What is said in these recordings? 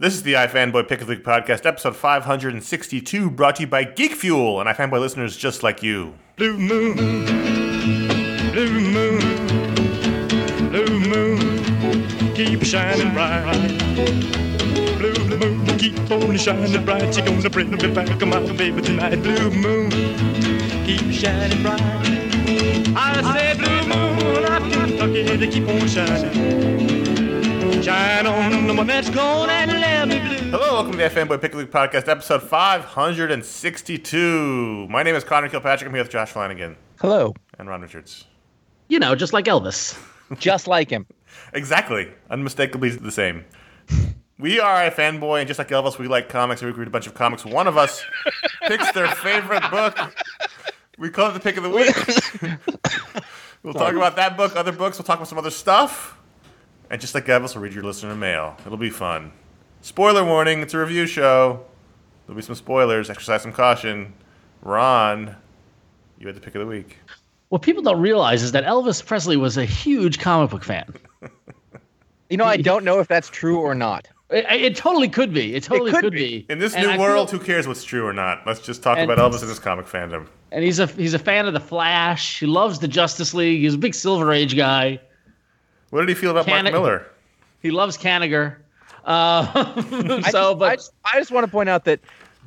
This is the iFanboy Pick of the Week podcast, episode 562, brought to you by Geek Fuel and iFanboy listeners just like you. Blue moon, blue moon, blue moon, keep shining bright. Blue moon, keep on shining bright. She gonna bring me back, my baby tonight. Blue moon, keep shining bright. I say blue moon, I'm Kentucky to keep on shining. Shine on the one that's gone and let me blue. Hello, welcome to the iFanboy Pick of the Week podcast, episode 562. My name is Connor Kilpatrick. I'm here with Josh Flanagan Hello. and Ron Richards. You know, just like Elvis. Just like him. Exactly. Unmistakably the same. We are iFanboy, and just like Elvis, we like comics. We read a bunch of comics. One of us picks their favorite book. We call it the pick of the week. we'll talk about that book, other books. We'll talk about some other stuff. And just like Elvis, we'll read your listener mail. It'll be fun. Spoiler warning: It's a review show. There'll be some spoilers. Exercise some caution. Ron, you had the pick of the week. What people don't realize is that Elvis Presley was a huge comic book fan. You know, I don't know if that's true or not. It, it totally could be. It totally could could, be. be. In this And new I world, feel- who cares what's true or not? Let's just talk And- about Elvis and his comic fandom. and he's a he's a fan of the Flash. He loves the Justice League. He's a big Silver Age guy. What did he feel about Can Mark Millar? He loves Kanigher. Uh, I so, just, but I just, I just want to point out that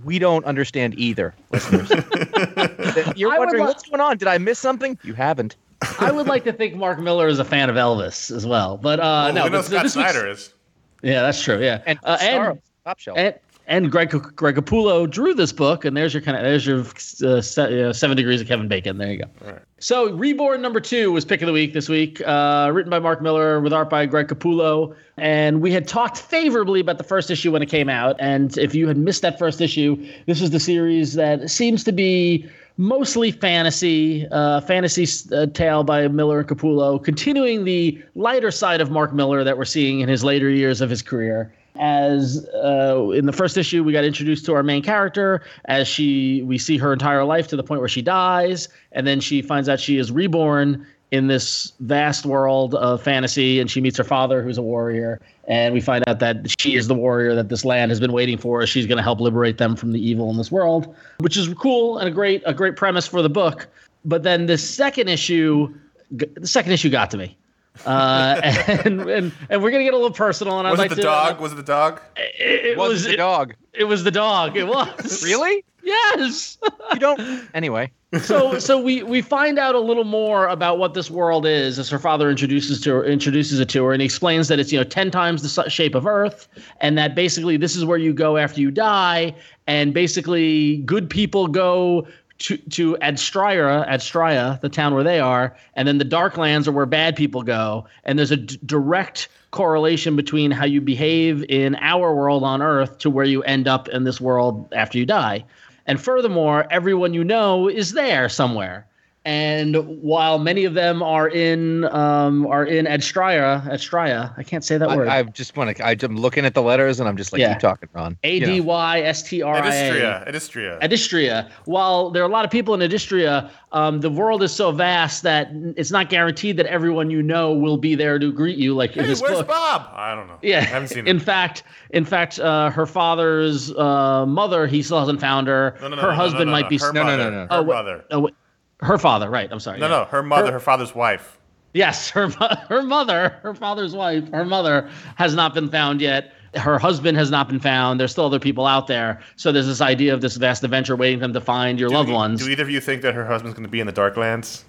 we don't understand either, listeners. You're I wondering li- what's going on. Did I miss something? You haven't. I would like to think Mark Millar is a fan of Elvis as well. But uh, Well, no, we know but Scott this Snyder is. Yeah, that's true. Yeah, And uh, star and of Top Shelf. and and Greg Greg Capullo drew this book, and there's your kind of there's your uh, se- uh, seven degrees of Kevin Bacon. There you go. Right. So Reborn number two was pick of the week this week, uh, written by Mark Millar with art by Greg Capullo, and we had talked favorably about the first issue when it came out. And if you had missed that first issue, this is the series that seems to be mostly fantasy, uh, fantasy uh, tale by Millar and Capullo, continuing the lighter side of Mark Millar that we're seeing in his later years of his career. As uh, in the first issue, we got introduced to our main character as she we see her entire life to the point where she dies, and then she finds out she is reborn in this vast world of fantasy, and she meets her father, who's a warrior, and we find out that she is the warrior that this land has been waiting for. She's going to help liberate them from the evil in this world, which is cool and a great a great premise for the book. But then the second issue, the second issue got to me. Uh, and, and and we're gonna get a little personal. And I'd Was like it the to, dog? Was it the dog? It, it was was the it, dog. it was the dog. It was Really? yes. You don't. Anyway. so so we we find out a little more about what this world is as her father introduces to her introduces it to her and he explains that it's you know 10 times the shape of earth and that basically this is where you go after you die and basically good people go to to Adstria, Adstria, the town where they are, and then the Darklands are where bad people go. And there's a d- direct correlation between how you behave in our world on Earth to where you end up in this world after you die. And furthermore, everyone you know is there somewhere. And while many of them are in um, are in Adstria, Adstria, I can't say that word. I, I just want to. I'm looking at the letters and I'm just like, Yeah. keep talking, Ron. A You know. D Y S T R I A. Edistria. Edistria. Adistria. While there are a lot of people in Adistria, um, the world is so vast that it's not guaranteed that everyone you know will be there to greet you, like in this where's book. Bob? I don't know. Yeah, I haven't seen In him. fact, in fact, uh, her father's uh, mother, he still hasn't found her. No, no, no, her no, no, husband no, might no. be. Her No, no, mother. no, no. Her Oh, mother. Oh, wait. Her father, right? I'm sorry. No, yeah. no, her mother, Her- her father's wife. Yes, her her mother, her father's wife, her mother has not been found yet. Her husband has not been found. There's still other people out there. So there's this idea of this vast adventure waiting for them to find your loved do, ones. Do either of you think that her husband's going to be in the Darklands?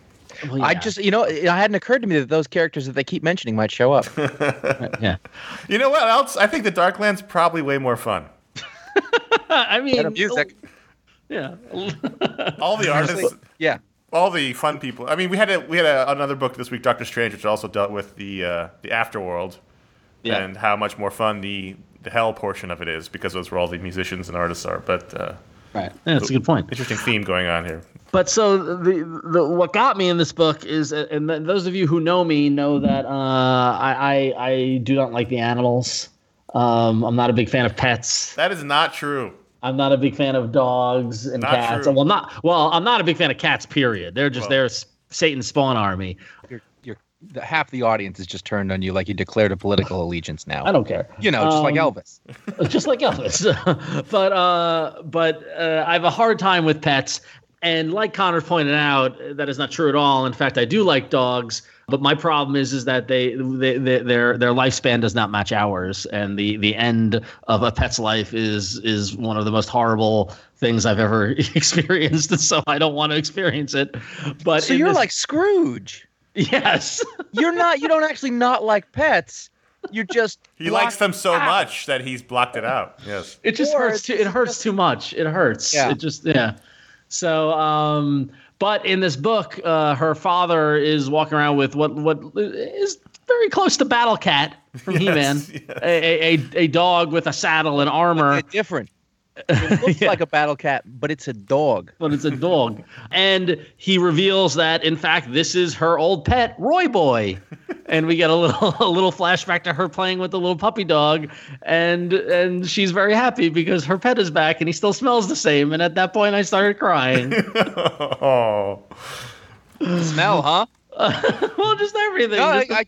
Well, I just, you know, it hadn't occurred to me that those characters that they keep mentioning might show up. yeah. You know what else? I think the Darklands probably way more fun. I mean, Better music. Yeah. All the artists, Yeah. All the fun people. I mean, we had a, we had a, another book this week, Doctor Strange, which also dealt with the uh, the afterworld Yeah. and how much more fun the the hell portion of it is because those where all the musicians and artists are. But uh, Right. Yeah, that's a good point. interesting theme going on here. But so the, the what got me in this book is, and those of you who know me know that uh, I, I I do not like the animals. Um, I'm not a big fan of pets. That is not true. I'm not a big fan of dogs and Not cats. true. Well, not well. I'm not a big fan of cats. Period. They're just Well- they're s- Satan's spawn army. You're, you're, the, half the audience is just turned on you like you declared a political allegiance now. I don't care. You know, just like Um, Elvis. just like Elvis. but uh, but uh, I have a hard time with pets, and like Connor pointed out, that is not true at all. In fact, I do like dogs, but my problem is is that they, they, they their their lifespan does not match ours, and the the end of a pet's life is is one of the most horrible things I've ever experienced. So I don't want to experience it. But So you're this- like Scrooge. yes. You're not. You don't actually not like pets. You're just. He likes them so out. much that he's blocked it out. Yes. It just Or hurts too. It hurts too much. It hurts. Yeah. It just yeah. So um, but in this book, uh, her father is walking around with what what is very close to Battle Cat from He-Man, yes. a, a a dog with a saddle and armor. Different. It looks Yeah. like a battle cat, but it's a dog. but it's a dog. and he reveals that in fact this is her old pet, Roy Boy. And we get a little a little flashback to her playing with the little puppy dog, and and she's very happy because her pet is back and he still smells the same. And at that point, I started crying. oh. Smell, huh? well, just everything. No, I, the- I,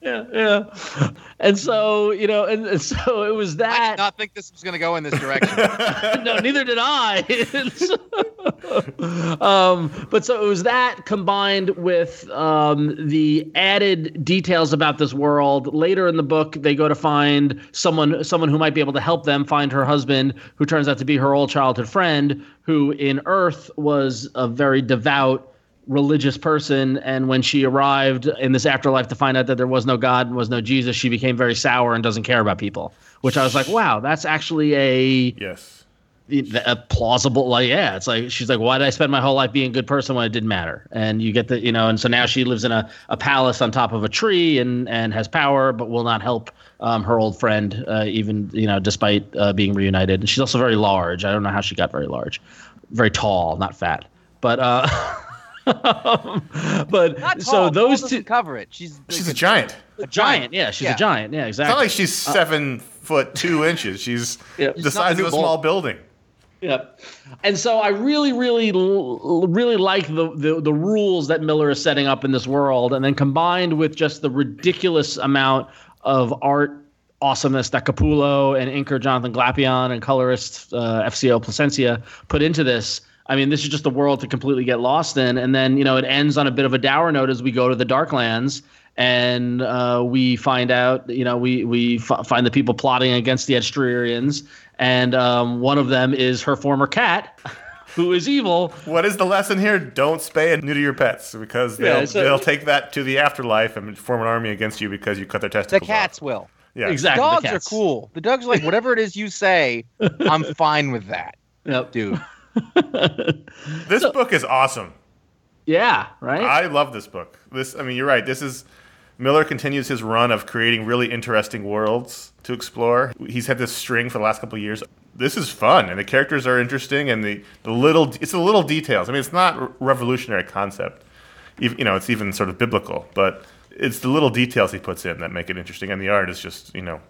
yeah, yeah. And so you know, and, and so it was that. I did not think this was going to go in this direction. no, neither did I. um, but so it was that combined with um, the added details about this world. Later in the book, they go to find someone, someone who might be able to help them find her husband, who turns out to be her old childhood friend, who in Earth was a very devout religious person and when she arrived in this afterlife to find out that there was no god and was no jesus she became very sour and doesn't care about people which i was like wow that's actually a Yes. a plausible like yeah it's like she's like why did i spend my whole life being a good person when it didn't matter? And you get the you know and so now she lives in a, a palace on top of a tree and and has power but will not help um, her old friend uh, even you know despite uh, being reunited. And she's also very large. I don't know how she got very large. Very tall not fat. But uh but Not so those two doesn't cover it. She's She's a giant. a giant yeah she's Yeah. a giant yeah It's exactly not like she's seven foot two inches. She's Yeah. the size the of a small Bulk. building. Yeah, and so I really, really, really like the, the the rules that Millar is setting up in this world, and then combined with just the ridiculous amount of art awesomeness that Capullo and inker Jonathan Glapion and colorist uh, FCO Plascencia put into this. I mean, this is just a world to completely get lost in, and then you know it ends on a bit of a dour note as we go to the Darklands. And uh, we find out, you know, we we f- find the people plotting against the Edstrierians, and um, one of them is her former cat, who is evil. What is the lesson here? Don't spay and neuter your pets because they'll, Yeah, so- they'll take that to the afterlife and form an army against you because you cut their testicles. the cats off. will. Yeah. Exactly. the Dogs are cool. The dogs are like whatever it is you say. I'm fine with that, Yep. dude. This book is awesome. Yeah. Right. I love this book. This, I mean, you're right. This is Millar continues his run of creating really interesting worlds to explore. He's had this string for the last couple of years. This is fun, and the characters are interesting, and the, the little it's the little details. I mean, it's not a revolutionary concept. You know, it's even sort of biblical, but it's the little details he puts in that make it interesting, and the art is just you know,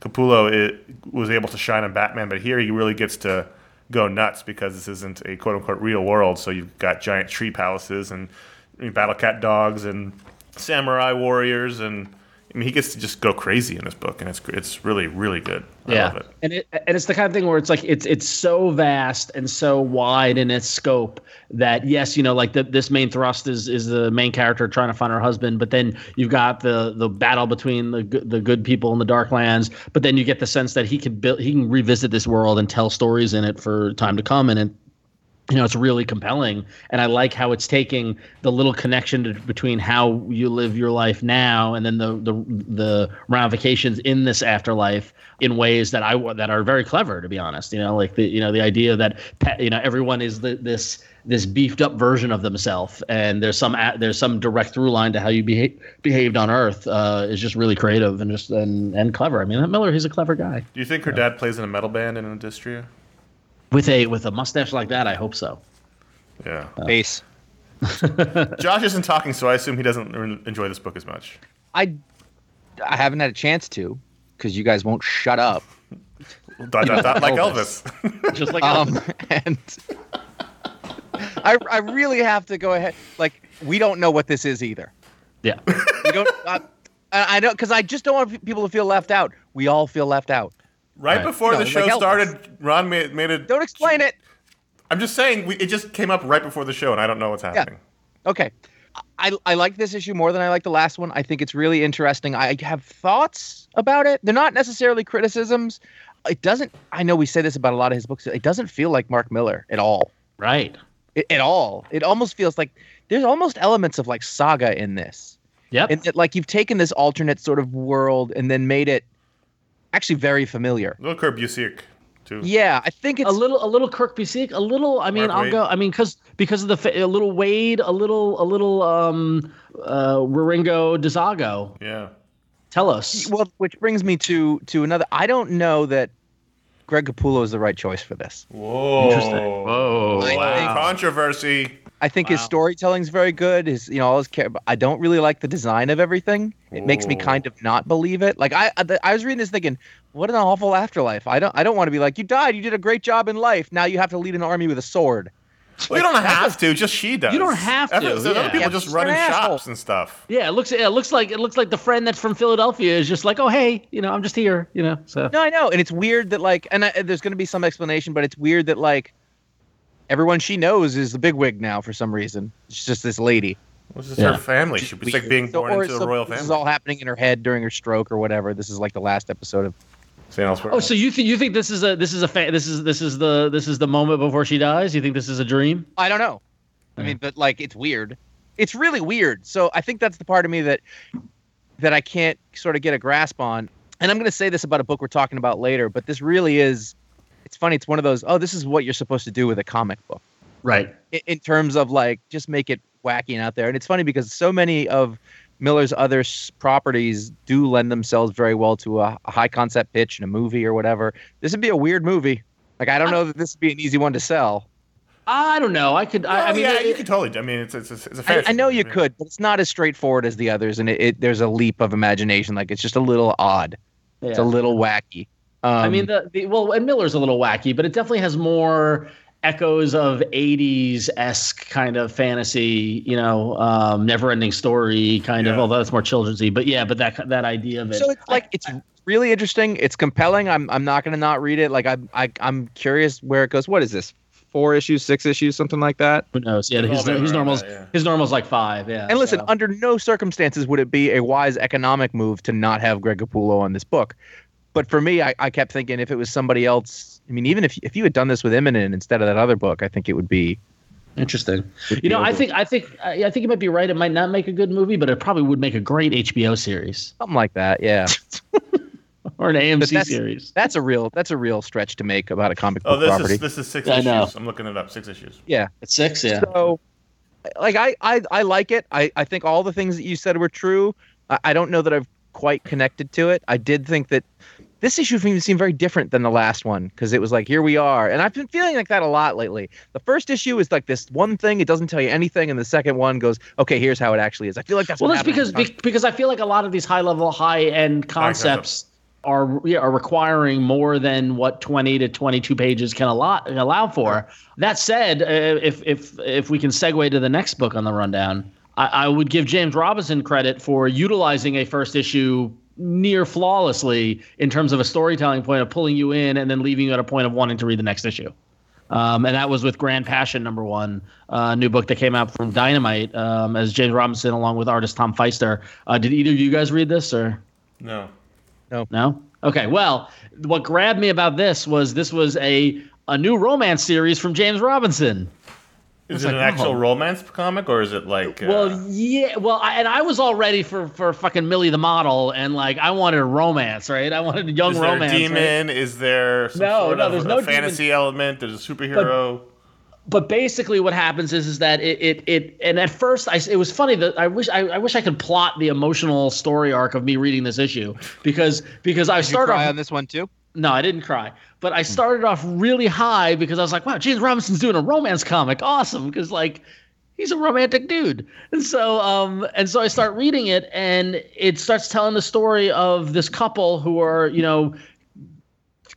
Capullo it, was able to shine on Batman, but here he really gets to go nuts because this isn't a quote unquote real world. So you've got giant tree palaces and battle cat dogs and samurai warriors, and I mean he gets to just go crazy in this book, and it's it's really really good. I yeah. love it. And it and it's the kind of thing where it's like it's it's so vast and so wide in its scope that yes, you know, like the, this main thrust is is the main character trying to find her husband, but then you've got the the battle between the good- the good people in the Darklands, but then you get the sense that he can build he can revisit this world and tell stories in it for time to come, and it you know it's really compelling. And i like how it's taking the little connection to, between how you live your life now and then the the the ramifications in this afterlife in ways that i that are very clever to be honest. You know like the you know the idea that pe- you know everyone is the, this this beefed up version of themselves and there's some there's some direct through line to how you behave behaved on earth uh, is just really creative and just and, and clever. I mean millar he's a clever guy. Do you think her dad plays in a metal band in Industria? With a with a mustache like that i hope so Yeah. Base. Josh isn't talking, so I assume he doesn't enjoy this book as much. I I haven't had a chance to because you guys won't shut up. Dot, dot, dot, like Elvis. Elvis. just like Um, and I I really have to go ahead. Like we don't know what this is either. Yeah. We don't. I, I I don't because I just don't want people to feel left out. We all feel left out. Right, Right. before No, the show Elvis. started, Ron made, made a. Don't explain it. I'm just saying, we, it just came up right before the show, and I don't know what's happening. Yeah. Okay. I, I like this issue more than I like the last one. I think it's really interesting. I have thoughts about it. They're not necessarily criticisms. It doesn't, I know we say this about a lot of his books. It doesn't feel like Mark Millar at all. Right. I- at all. It almost feels like there's almost elements of like saga in this. Yep. And that, like you've taken this alternate sort of world and then made it actually very familiar. A little Kurt Busiek, too. Yeah, I think it's a little, a little Kurt Busiek, a little. I mean, Mark I'll Waid. go. I mean, because because of the fa- a little Waid, a little, a little um, uh, Wieringo Dezago. Yeah. Tell us. well, which brings me to to another. I don't know that Greg Capullo is the right choice for this. Whoa. Interesting. Whoa. Wow. think- Controversy. I think his Wow. storytelling's very good. His, you know, all his care. but I don't really like the design of everything. It makes me kind of not believe it. Like I, I, I was reading this thinking, what an awful afterlife. I don't, I don't want to be like, you died, you did a great job in life. Now you have to lead an army with a sword. Well, you don't have to. Just she does. You don't have Other- to, There's other yeah. people Yeah, just she's running an shops and stuff. Yeah, it looks. It looks like it looks like the friend that's from Philadelphia is just like, oh hey, you know, I'm just here, you know. So No, I know, and it's weird that like, and I, there's going to be some explanation, but it's weird that like, everyone she knows is the bigwig now for some reason. It's just this lady. This is Yeah. her family. She, it's like being So- born or into so a royal family. This is all happening in her head during her stroke or whatever. This is like the last episode of. Elsewhere. Oh, so you think you think this is a this is a fa- this is this is the this is the moment before she dies? You think this is a dream? I don't know. I mean, but like, it's weird. It's really weird. So I think that's the part of me that that I can't sort of get a grasp on. And I'm going to say this about a book we're talking about later, but this really is. It's funny. It's one of those. Oh, this is what you're supposed to do with a comic book. Right. in, in terms of like just make it wacky and out there. And it's funny because so many of Millar's other s- properties do lend themselves very well to a, a high concept pitch in a movie or whatever. This would be a weird movie. Like I don't know that this would be an easy one to sell. I don't know. I could. I, I mean, yeah, it- you could totally. I mean, it's it's, it's, a I, fantasy I know movie. you mean, could, but it's not as straightforward as the others, and it, it there's a leap of imagination. Like it's just a little odd. It's a little wacky. Um, I mean, the, the well, and Millar's a little wacky, but it definitely has more echoes of 80s esque kind of fantasy, you know, um, never ending story kind of, although it's more children's but yeah, but that that idea of it. so it's like it's really interesting. It's compelling. I'm I'm not gonna not read it. Like I I I'm curious where it goes. What is this? Four issues, six issues, something like that. who knows? Yeah, his, all been his around normal's that, yeah. his normal's like five. Yeah. And listen, so. under no circumstances would it be a wise economic move to not have Greg Capullo on this book. But for me, I, I kept thinking if it was somebody else, I mean, even if if you had done this with Imminent instead of that other book, I think it would be. interesting. would You know, I think I think I I think you might be right. It might not make a good movie, but it probably would make a great HBO series something like that. Yeah, or an AMC that's- series. that's a real that's a real stretch to make about a comic oh, book Oh, this property. is this is six I issues. know. I'm looking it up. Six issues. yeah. It's six, yeah. So, like, I, I I like it. I I think all the things that you said were true. I, I don't know that I've quite connected to it. I did think that this issue for me seemed very different than the last one because it was like here we are, and I've been feeling like that a lot lately. The first issue is like this one thing; it doesn't tell you anything, and the second one goes, okay, here's how it actually is. I feel like that's well, what that's because be, because I feel like a lot of these high level, high end concepts are yeah, are requiring more than what twenty to twenty two pages can allow allow for. That said, uh, if if if we can segue to the next book on the rundown, I, I would give James Robinson credit for utilizing a first issue near flawlessly in terms of a storytelling point of pulling you in and then leaving you at a point of wanting to read the next issue. Um, and that was with Grand Passion number one, uh, new book that came out from Dynamite um, as James Robinson along with artist Tom Feister. Uh, did either of you guys read this or No. no? No. Okay, well, what grabbed me about this was this was a a new romance series from James Robinson. Is it like, an actual oh. romance comic or is it like? Uh, Well, yeah, well, I, and I was all ready for for fucking Millie the model, and like I wanted a romance, right? I wanted a young is there romance. a right? demon? Is there some No, sort no, of there's a no fantasy element? There's a superhero. but basically what happens is is that it it, it and at first I it was funny that I wish I, I wish I could plot the emotional story arc of me reading this issue because because I Did started off on this one too? No I didn't cry but Hmm. I started off really high because I was like wow James Robinson's doing a romance comic awesome because like he's a romantic dude and so um and so I start reading it and it starts telling the story of this couple who are you know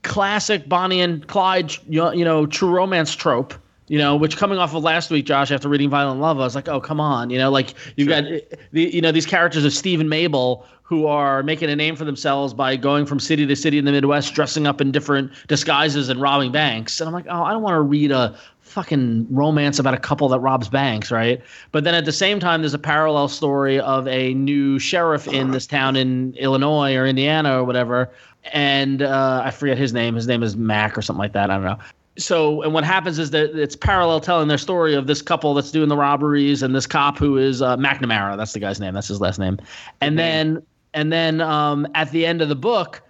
classic Bonnie and Clyde, you you know, true romance trope. You know, which coming off of last week, Josh, after reading Violent Love, I was like, oh, come on. You know, like you've got the, you know, these characters of Steve and Mabel who are making a name for themselves by going from city to city in the Midwest, dressing up in different disguises and robbing banks. And I'm like, oh, I don't want to read a fucking romance about a couple that robs banks, right? But then at the same time, there's a parallel story of a new sheriff in this town in Illinois or Indiana or whatever. And uh, I forget his name. His name is Mac or something like that. I don't know so and what happens is that it's parallel telling their story of this couple that's doing the robberies and this cop who is uh, McNamara. That's the guy's name. That's his last name. And then and then um, at the end of the book,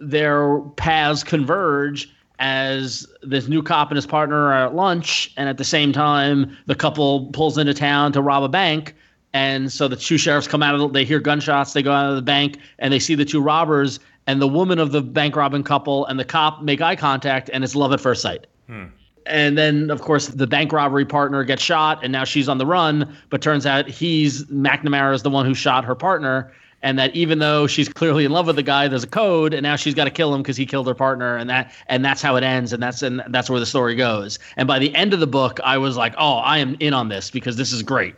their paths converge as this new cop and his partner are at lunch, and at the same time, the couple pulls into town to rob a bank. And so the two sheriffs come out of the, they hear gunshots, they go out of the bank, and they see the two robbers, and the woman of the bank robbing couple and the cop make eye contact, and it's love at first sight. Hmm. And then, of course, the bank robbery partner gets shot, and now she's on the run. But turns out he's McNamara is the one who shot her partner, and that even though she's clearly in love with the guy, there's a code, and now she's got to kill him because he killed her partner, and that and that's how it ends, and that's and that's where the story goes. And by the end of the book, I was like, oh, I am in on this because this is great.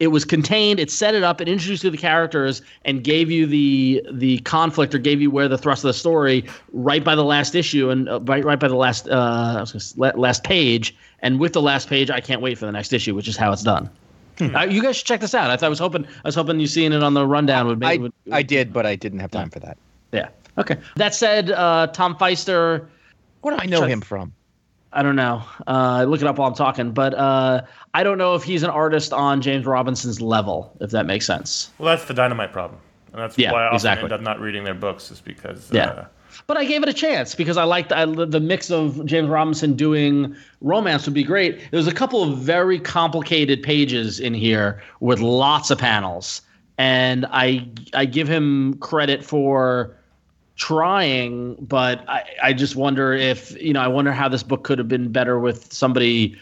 It was contained. It set it up. It introduced you to the characters and gave you the the conflict or gave you where the thrust of the story right by the last issue and uh, right right by the last uh, I was gonna s- la- last page. And with the last page, I can't wait for the next issue, which is how it's done. Uh, you guys should check this out. I thought I was hoping I was hoping you seeing it on the rundown would I. Would, I did, but I didn't have time for that. yeah. Okay. That said, uh, Tom Feister. What do I know him from? I don't know. Uh, look it up while I'm talking, but uh, I don't know if he's an artist on James Robinson's level, if that makes sense. Well, that's the dynamite problem, and that's Yeah, why I often exactly. end up not reading their books, is because Yeah. uh, But I gave it a chance because I liked I, the mix of James Robinson doing romance would be great. There's a couple of very complicated pages in here with lots of panels, and I I give him credit for trying, but I, I just wonder if you know I wonder how this book could have been better with somebody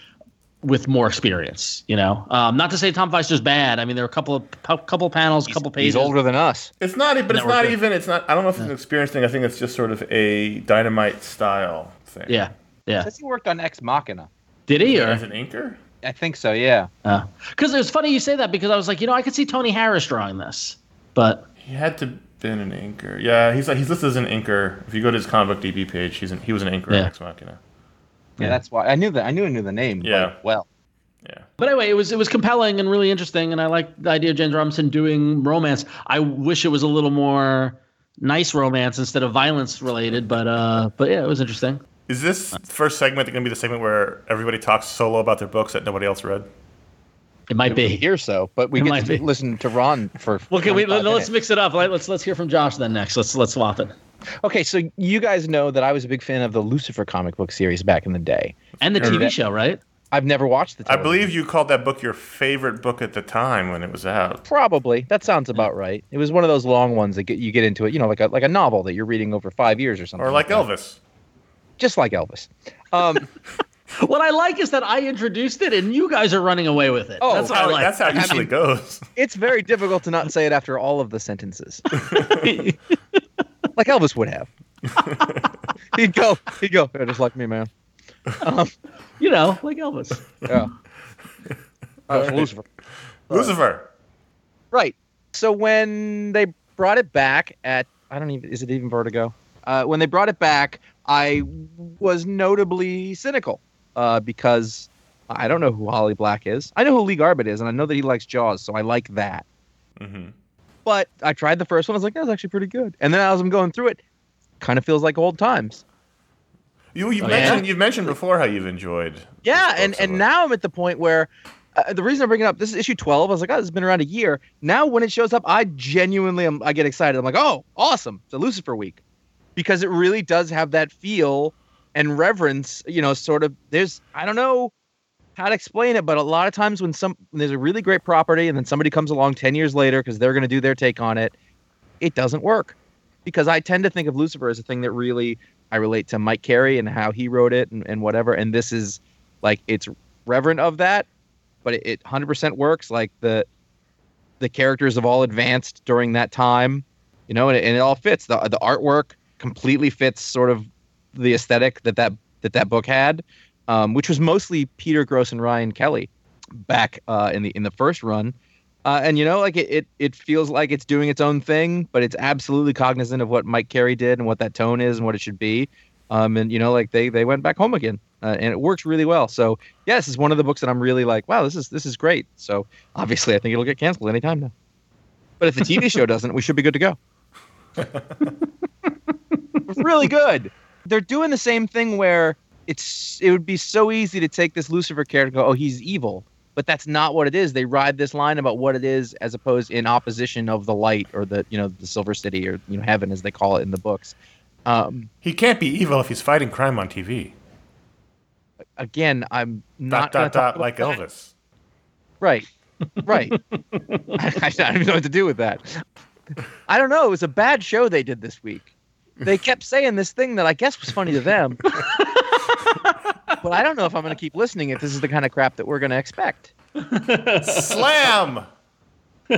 with more experience. You know, um, not to say Tom Feister's bad. I mean, there are a couple of cou- couple panels, couple pages. He's older than us. it's not. But it's not good. even. It's not. I don't know if it's an experience thing. I think it's just sort of a dynamite style thing. Yeah, yeah. Says he worked on Ex Machina. Did he? Or? As an inker. I think so. Yeah. Because it was funny you say that because I was like, you know, I could see Tony Harris drawing this, but He had to been an inker. Yeah, he's he's listed as an inker. If you go to his comic book DB page, he's an, he was an inker Yeah. in Ex Machina. yeah, That's why I knew that. I knew I knew the name. Yeah. quite well. Yeah. but anyway, it was it was compelling and really interesting, and I like the idea of James Robinson doing romance. I wish it was a little more nice romance instead of violence related, but uh, but yeah, it was interesting. Is this first segment going to be the segment where everybody talks solo about their books that nobody else read? It might be. Here so, but we It get to be. listen to Ron for. Well, can we 25 let's mix it up. Let- Let's let's hear from Josh then next. Let's let's swap it. Okay, so you guys know that I was a big fan of the Lucifer comic book series back in the day. And the Sure. TV show, right? I've never watched the. I television believe you called that book your favorite book at the time when it was out. Probably that sounds about right. It was one of those long ones that get you get into it, you know, like a like a novel that you're reading over five years or something. Or like that. Elvis. just like Elvis. Um, What I like is that I introduced it and you guys are running away with it. Oh, that's what I like. That's how it usually goes. it's very difficult to not say it after all of the sentences, like Elvis would have. he'd go, he'd go, yeah, just like me, man. Um, you know, like Elvis. yeah. Uh, it's Lucifer. Lucifer. Right. So when they brought it back at I don't even is it even Vertigo? Uh, when they brought it back, I was notably cynical uh, because I don't know who Holly Black is. I know who Lee Garbett is, and I know that he likes Jaws, so I like that. hmm But I tried the first one. I was like, that was actually pretty good. And then as I'm going through it, kind of feels like old times. You you've Oh, yeah? mentioned you've mentioned before how you've enjoyed. Yeah, and so and much. now I'm at the point where uh, the reason I bring it up, this is issue 12. I was like, oh, this has been around a year. Now when it shows up, I genuinely am, I get excited. I'm like, oh, awesome! It's a Lucifer week because it really does have that feel and reverence. You know, sort of. There's I don't know how to explain it, but a lot of times when some when there's a really great property and then somebody comes along 10 years later because they're going to do their take on it, it doesn't work because I tend to think of Lucifer as a thing that really I relate to Mike Carey and how he wrote it and, and whatever. And this is like it's reverent of that, but it, it 100% works. Like the the characters have all advanced during that time, you know, and it, and it all fits. The the artwork completely fits sort of the aesthetic that that that that book had. um, which was mostly Peter Gross and Ryan Kelly back uh, in the in the first run. Uh, and you know, like it, it, it feels like it's doing its own thing, but it's absolutely cognizant of what Mike Carey did and what that tone is and what it should be. Um, and you know, like they they went back home again, uh, and it works really well. So yes, it's one of the books that I'm really like, wow, this is this is great. So obviously, I think it'll get canceled anytime now. But if the TV show doesn't, we should be good to go. It's really good. They're doing the same thing where it's it would be so easy to take this Lucifer character and go, oh, he's evil. But that's not what it is. They ride this line about what it is as opposed in opposition of the light or the you know the silver city or you know heaven as they call it in the books. Um, He can't be evil if he's fighting crime on TV. again, I'm not gonna dot talk dot about like that. Elvis. Right. Right. I, I don't even know what to do with that. I don't know. It was a bad show they did this week. They kept saying this thing that I guess was funny to them. but I don't know if I'm going to keep listening if this is the kind of crap that we're going to expect. Slam.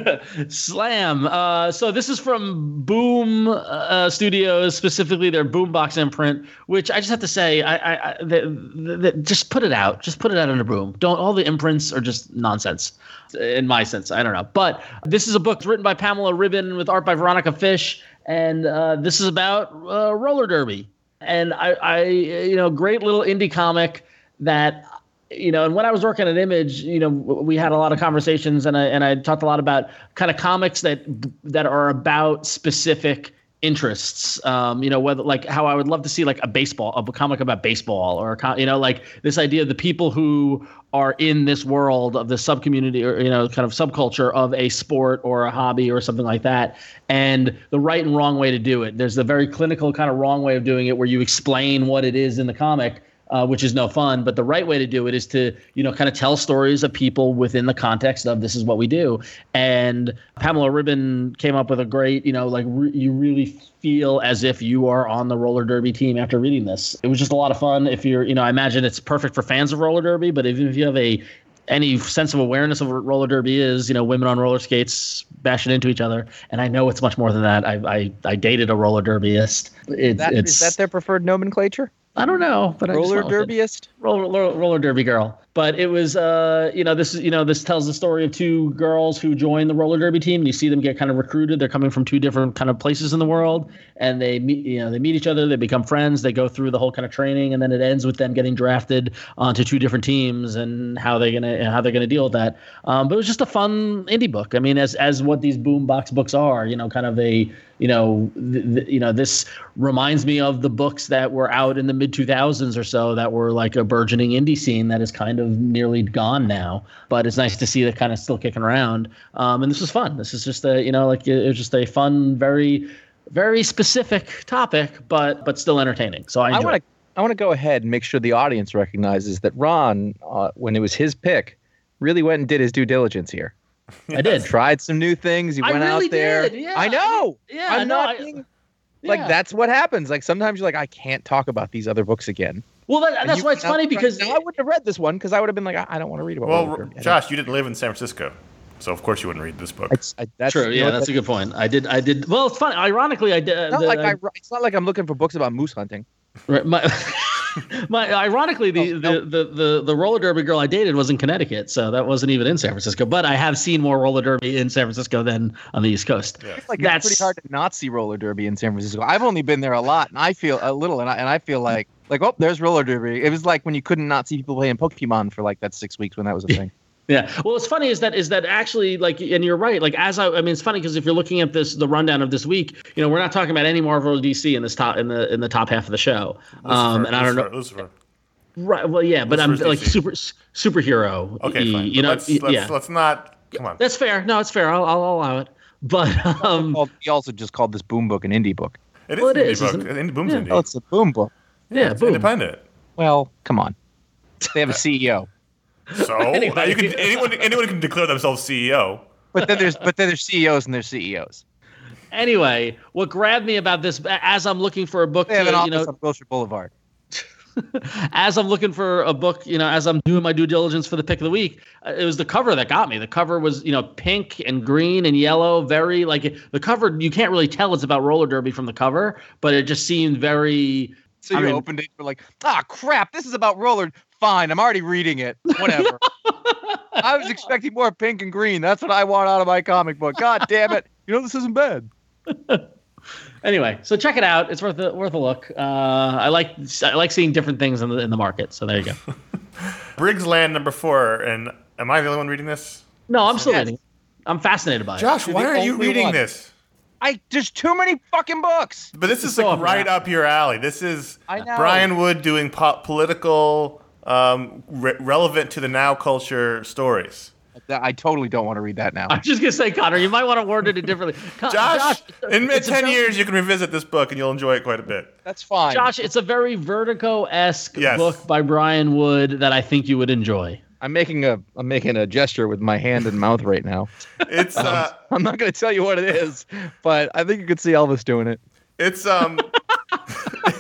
Slam. Uh, so this is from Boom uh, Studios, specifically their Boombox imprint. Which I just have to say, I, I, I the, the, the, just put it out. Just put it out under Boom. Don't all the imprints are just nonsense, in my sense. I don't know, but this is a book written by Pamela Ribon with art by Veronica Fish, and uh, this is about uh, roller derby. And I, I, you know, great little indie comic that you know, and when I was working at Image, you know, we had a lot of conversations, and I and I talked a lot about kind of comics that that are about specific interests. Um, you know, whether like how I would love to see like a baseball, a comic about baseball, or a you know, like this idea of the people who are in this world of the sub community or you know, kind of subculture of a sport or a hobby or something like that, and the right and wrong way to do it. There's the very clinical kind of wrong way of doing it, where you explain what it is in the comic uh, which is no fun. But the right way to do it is to, you know, kind of tell stories of people within the context of this is what we do. And Pamela Ribon came up with a great, you know, like re- you really feel as if you are on the roller derby team after reading this. It was just a lot of fun. If you're, you know, I imagine it's perfect for fans of roller derby, but even if you have a any sense of awareness of what roller derby is, you know, women on roller skates bashing into each other. And I know it's much more than that. I I, I dated a roller derbyist. It, That, it's is that their preferred nomenclature? I don't know, but Roller derbyist? roller, roller, roller derby girl. But it was, uh, you know, this is, you know, this tells the story of two girls who join the roller derby team. You see them get kind of recruited. They're coming from two different kind of places in the world, and they meet, you know, they meet each other. They become friends. They go through the whole kind of training, and then it ends with them getting drafted onto two different teams and how they're gonna how they're gonna deal with that. Um, but it was just a fun indie book. I mean, as as what these boombox books are, you know, kind of a you know, th- th- you know, this reminds me of the books that were out in the mid 2000s or so that were like a burgeoning indie scene that is kind of nearly gone now. But it's nice to see that kind of still kicking around. Um, and this was fun. This is just a, you know, like it, it was just a fun, very, very specific topic, but but still entertaining. So I I want to I want to go ahead and make sure the audience recognizes that Ron, uh, when it was his pick, really went and did his due diligence here. I did. Tried some new things. You I went really out there. did, yeah. I know. Yeah, I'm no, not I- being like Yeah. that's what happens. Like sometimes you're like, I can't talk about these other books again. Well, that, that's why it's funny and because now I wouldn't have read this one because I would have been like, I, I don't want to read about. Well, Roller Derby. Josh, you didn't live in San Francisco, so of course you wouldn't read this book. It's, I, that's true. Yeah, what, that's a good point. I did. I did. Well, it's funny. Ironically, I did. It's uh, not the- like I, uh, it's not like I'm looking for books about moose hunting. Right, my, my ironically the, Oh, the, no. the, the the roller derby girl I dated was in Connecticut, so that wasn't even in San Francisco. But I have seen more roller derby in San Francisco than on the East Coast. Yeah. Like That's- it's pretty hard to not see roller derby in San Francisco. I've only been there a lot, and I feel a little, and I, and I feel like like oh, there's roller derby. It was like when you couldn't not see people playing Pokemon for like that six weeks when that was a thing. Yeah. Well, what's funny is that is that actually like, and you're right. Like as I, I mean, it's funny because if you're looking at this, the rundown of this week, you know, we're not talking about any Marvel or DC in this top in the in the top half of the show. Um, Lucifer, and I don't know. Lucifer, Lucifer. Right. Well, yeah, but I'm like DC. super superhero. Okay, fine. You But know. let's, let's, yeah. let's not. Come on. That's fair. No, it's fair. I'll, I'll allow it. But um, he also just called this boom book an indie book. It is well, it an indie is, book. isn't it? Indie Boom's Yeah. indie. Oh, it's a boom book. yeah, it's boom. independent. Well, come on. They have a CEO, So Anyway. uh, you can anyone anyone can declare themselves CEO. but then there's but then there's CEOs and there's CEOs. Anyway, what grabbed me about this as I'm looking for a book They have to, an you know, on Wilshire Boulevard. as I'm looking for a book, you know, as I'm doing my due diligence for the pick of the week, uh, it was the cover that got me. The cover was, you know, pink and green and yellow, very like the cover. You can't really tell it's about roller derby from the cover, but it just seemed very So I you mean- opened it, you're like, ah, crap, this is about Roller. Fine, I'm already reading it. Whatever. I was expecting more pink and green. That's what I want out of my comic book. God damn it. You know, this isn't bad. Anyway, so check it out. It's worth a, worth a look. Uh, I like I like seeing different things in the in the market. So there you go. Briggs Land number four, and am I the only one reading this? No, I'm still Yes. reading. I'm fascinated by it. Josh, You're why aren't you reading one. this? I there's too many fucking books. But this is so like up right your up your alley. This is I know. Brian Wood doing po- political, um, re- relevant to the now culture stories. I totally don't want to read that now. I'm just gonna say, Connor, you might want to word it differently. Con- Josh, in it's 10 years, you can revisit this book and you'll enjoy it quite a bit. That's fine. Josh, it's a very Vertigo esque Yes. book by Brian Wood that I think you would enjoy. I'm making a I'm making a gesture with my hand and mouth right now. It's uh, I'm not going to tell you what it is, but I think you could see Elvis doing it. it's um,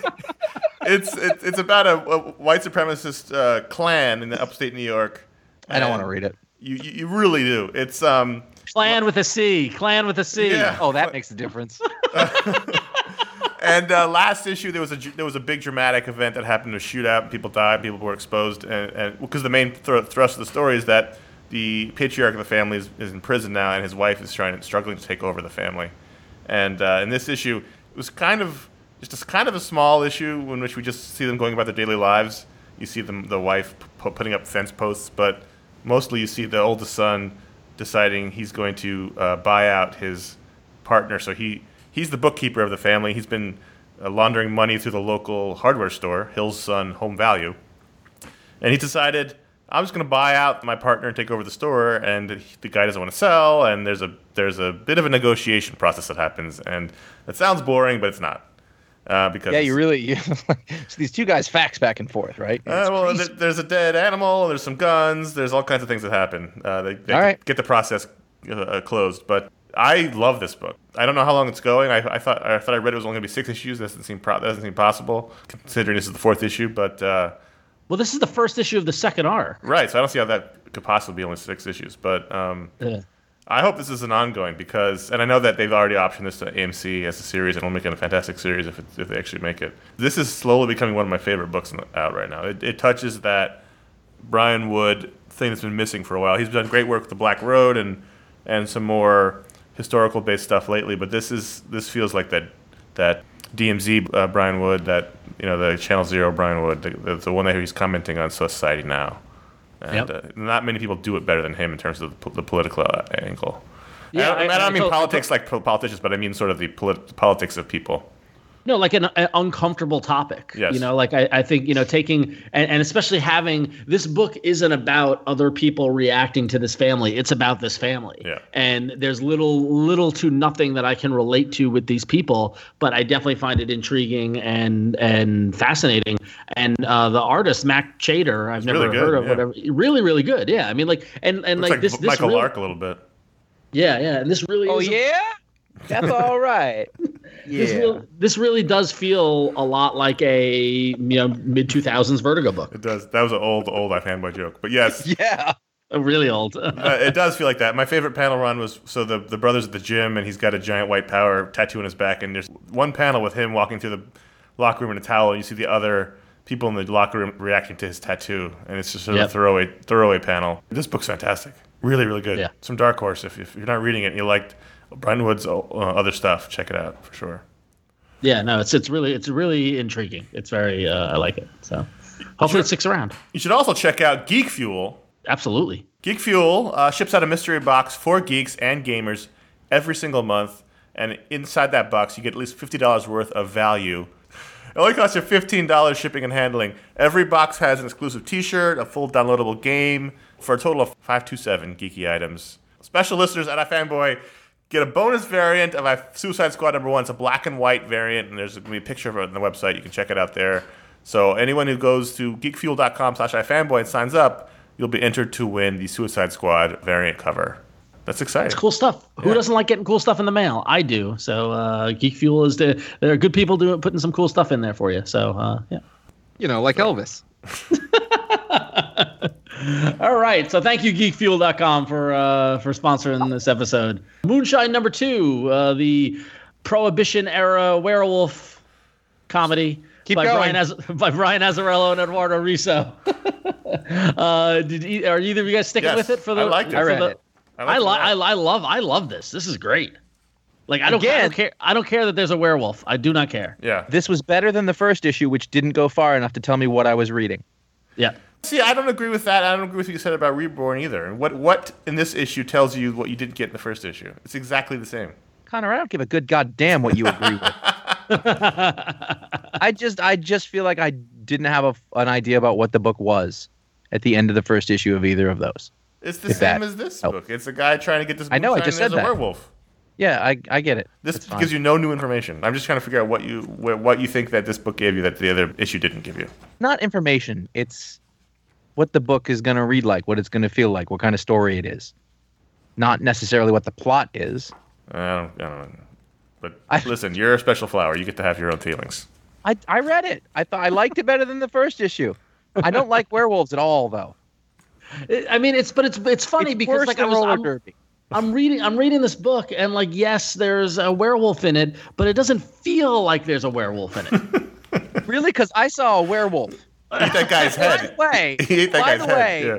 it's it's it's about a, a white supremacist uh, clan in upstate New York. I don't want to read it. You you you really do. It's um, Clan with a C. Clan with a C. Yeah. Oh, that makes a difference. And uh, last issue, there was a there was a big dramatic event that happened. A shootout, people died, people were exposed, and and because the main thr thrust of the story is that the patriarch of the family is, is in prison now, and his wife is trying struggling to take over the family. And uh, in this issue, it was kind of just a, kind of a small issue in which we just see them going about their daily lives. You see them, the wife p- putting up fence posts, but mostly you see the oldest son deciding he's going to uh, buy out his partner. So he he's the bookkeeper of the family. He's been uh, laundering money through the local hardware store, Hill's Son Home Value, and he decided I'm just going to buy out my partner and take over the store. And he- the guy doesn't want to sell, and there's a there's a bit of a negotiation process that happens, and it sounds boring, but it's not. Uh, because yeah, you really. You, so these two guys fax back and forth, right? uh, well, crazy. there's a dead animal. There's some guns. There's all kinds of things that happen. Uh, they they All right. get the process uh, uh, closed. But I love this book. I don't know how long it's going. I, I thought I thought I read it was only going to be six issues. That doesn't seem pro- that doesn't seem possible considering this is the fourth issue. But uh, Well, this is the first issue of the second arc. right, so I don't see how that could possibly be only six issues. But um, Yeah. I hope this is an ongoing because, and I know that they've already optioned this to AMC as a series, and will make it a fantastic series if, it, if they actually make it. This is slowly becoming one of my favorite books out right now. It, it touches that Brian Wood thing that's been missing for a while. He's done great work with the Black Road and and some more historical based stuff lately, but this is this feels like that that DMZ uh, Brian Wood, that you know the Channel Zero Brian Wood, the, the, the one that he's commenting on Society Now. And Yep. uh, not many people do it better than him in terms of the, the political uh, angle. Yeah, I, don't- I- I don't I mean politics like politicians, but I mean sort of the polit- politics of people. No, like an, an uncomfortable topic. Yes. You know, like I, I think, you know, taking and, and especially having this book isn't about other people reacting to this family. It's about this family. Yeah. And there's little little to nothing that I can relate to with these people, but I definitely find it intriguing and and fascinating. And uh, the artist, Mack Chater, I've never really good, heard of yeah. whatever. Really, really good. Yeah. I mean like and, and Looks like, like, this, this Michael really, Lark a little bit. Yeah, yeah. And this really Oh is a- yeah, that's all right. this, Yeah. real, this really does feel a lot like a you know mid 2000s vertigo book It does. That was an old, old iFanboy joke, but yes, yeah. Really old uh, it does feel like that. My favorite panel run was so the the brothers at the gym, and he's got a giant white power tattoo on his back, and there's one panel with him walking through the locker room in a towel, and you see the other people in the locker room reacting to his tattoo, and it's just sort of Yep. a throwaway throwaway panel. This book's fantastic, really, really good. Yeah. Some dark horse. If, if you're not reading it, and you liked Brian Wood's uh, other stuff, check it out for sure. yeah no it's it's really it's really intriguing it's very uh, i like it so hopefully it sticks around You should also check out Geek Fuel. absolutely Geek Fuel uh, ships out a mystery box for geeks and gamers every single month, and inside that box you get at least fifty dollars worth of value. It only costs you fifteen dollars shipping and handling. Every box has an exclusive T-shirt, a full downloadable game, for a total of five two seven geeky items. Special listeners at iFanboy get a bonus variant of I- Suicide Squad number one. It's a black and white variant, and there's going to be a picture of it on the website. You can check it out there. So anyone who goes to geekfuel.com slash iFanboy and signs up, you'll be entered to win the Suicide Squad variant cover. That's exciting. it's cool stuff who Yeah. doesn't like getting cool stuff in the mail i do so uh geek fuel is the there are good people doing putting some cool stuff in there for you so uh yeah You know, like Elvis. All right. So thank you, geekfuel.com, for uh, for sponsoring this episode. Moonshine number two, uh, the Prohibition era werewolf comedy. Keep by going. Brian Az- by Brian Azzarello and Eduardo Risso. uh, did you, are either of you guys sticking Yes, with it for the? I liked it. I read the- it. I, it li- a lot. I, I love I love this. This is great. Like I don't, I don't care. I don't care that there's a werewolf. I do not care. Yeah. This was better than the first issue, which didn't go far enough to tell me what I was reading. Yeah. See, I don't agree with that. I don't agree with what you said about Reborn either. What what in this issue tells you what you didn't get in the first issue? It's exactly the same. Connor, I don't give a good goddamn what you agree with. I just, I just feel like I didn't have a, an idea about what the book was at the end of the first issue of either of those. It's the same as this book. It's a guy trying to get this. I know, I just said a that. werewolf. Yeah, I, I get it. This It's fine. gives you no new information. I'm just trying to figure out what you what you think that this book gave you that the other issue didn't give you. not information. It's what the book is going to read like, what it's going to feel like, what kind of story it is. Not necessarily what the plot is. I don't, I don't know. But I- listen, you're a special flower. You get to have your own feelings. I, I read it. I thought I liked it better than the first issue. I don't like werewolves at all, though. It- I mean, it's but it's it's funny it's because like I was roller I'm, derby. I'm reading I'm reading this book and like yes, there's a werewolf in it, but it doesn't feel like there's a werewolf in it. Really, because I saw a werewolf. Eat that guy's By the head. way, He ate that by guy's the head. way, yeah.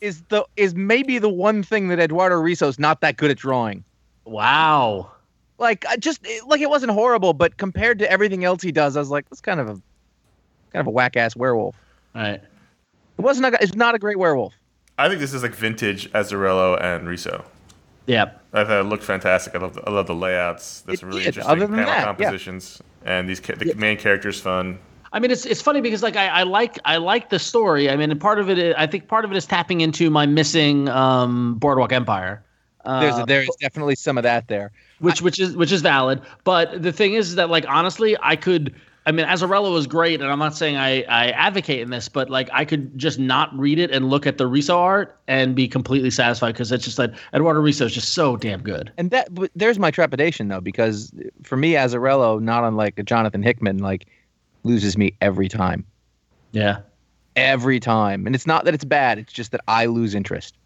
is the is maybe the one thing that Eduardo Risso's not that good at drawing. wow. Like I just it- like it wasn't horrible, but compared to everything else he does, I was like, that's kind of a kind of a whack ass werewolf. All right. It wasn't. A, it's not a great werewolf. I think this is like vintage Azzarello and Riso. Yeah. I thought it looked fantastic. I love the, I love the layouts. That's It really did. interesting Other than panel that, yeah. compositions, and these ca- the main character's fun. I mean, it's it's funny because like I, I like I like the story. I mean, and part of it, is, I think part of it is tapping into my missing um, Boardwalk Empire. Uh, There's there's definitely some of that there. which which is which is valid. But the thing is that like honestly, I could. I mean, Azzarello was great, and I'm not saying I, I advocate in this, but like I could just not read it and look at the Risso art and be completely satisfied because it's just like Eduardo Risso is just so damn good. And that but there's my trepidation though, because for me, Azzarello, not unlike a Jonathan Hickman, like loses me every time, Yeah, every time. And it's not that it's bad; it's just that I lose interest.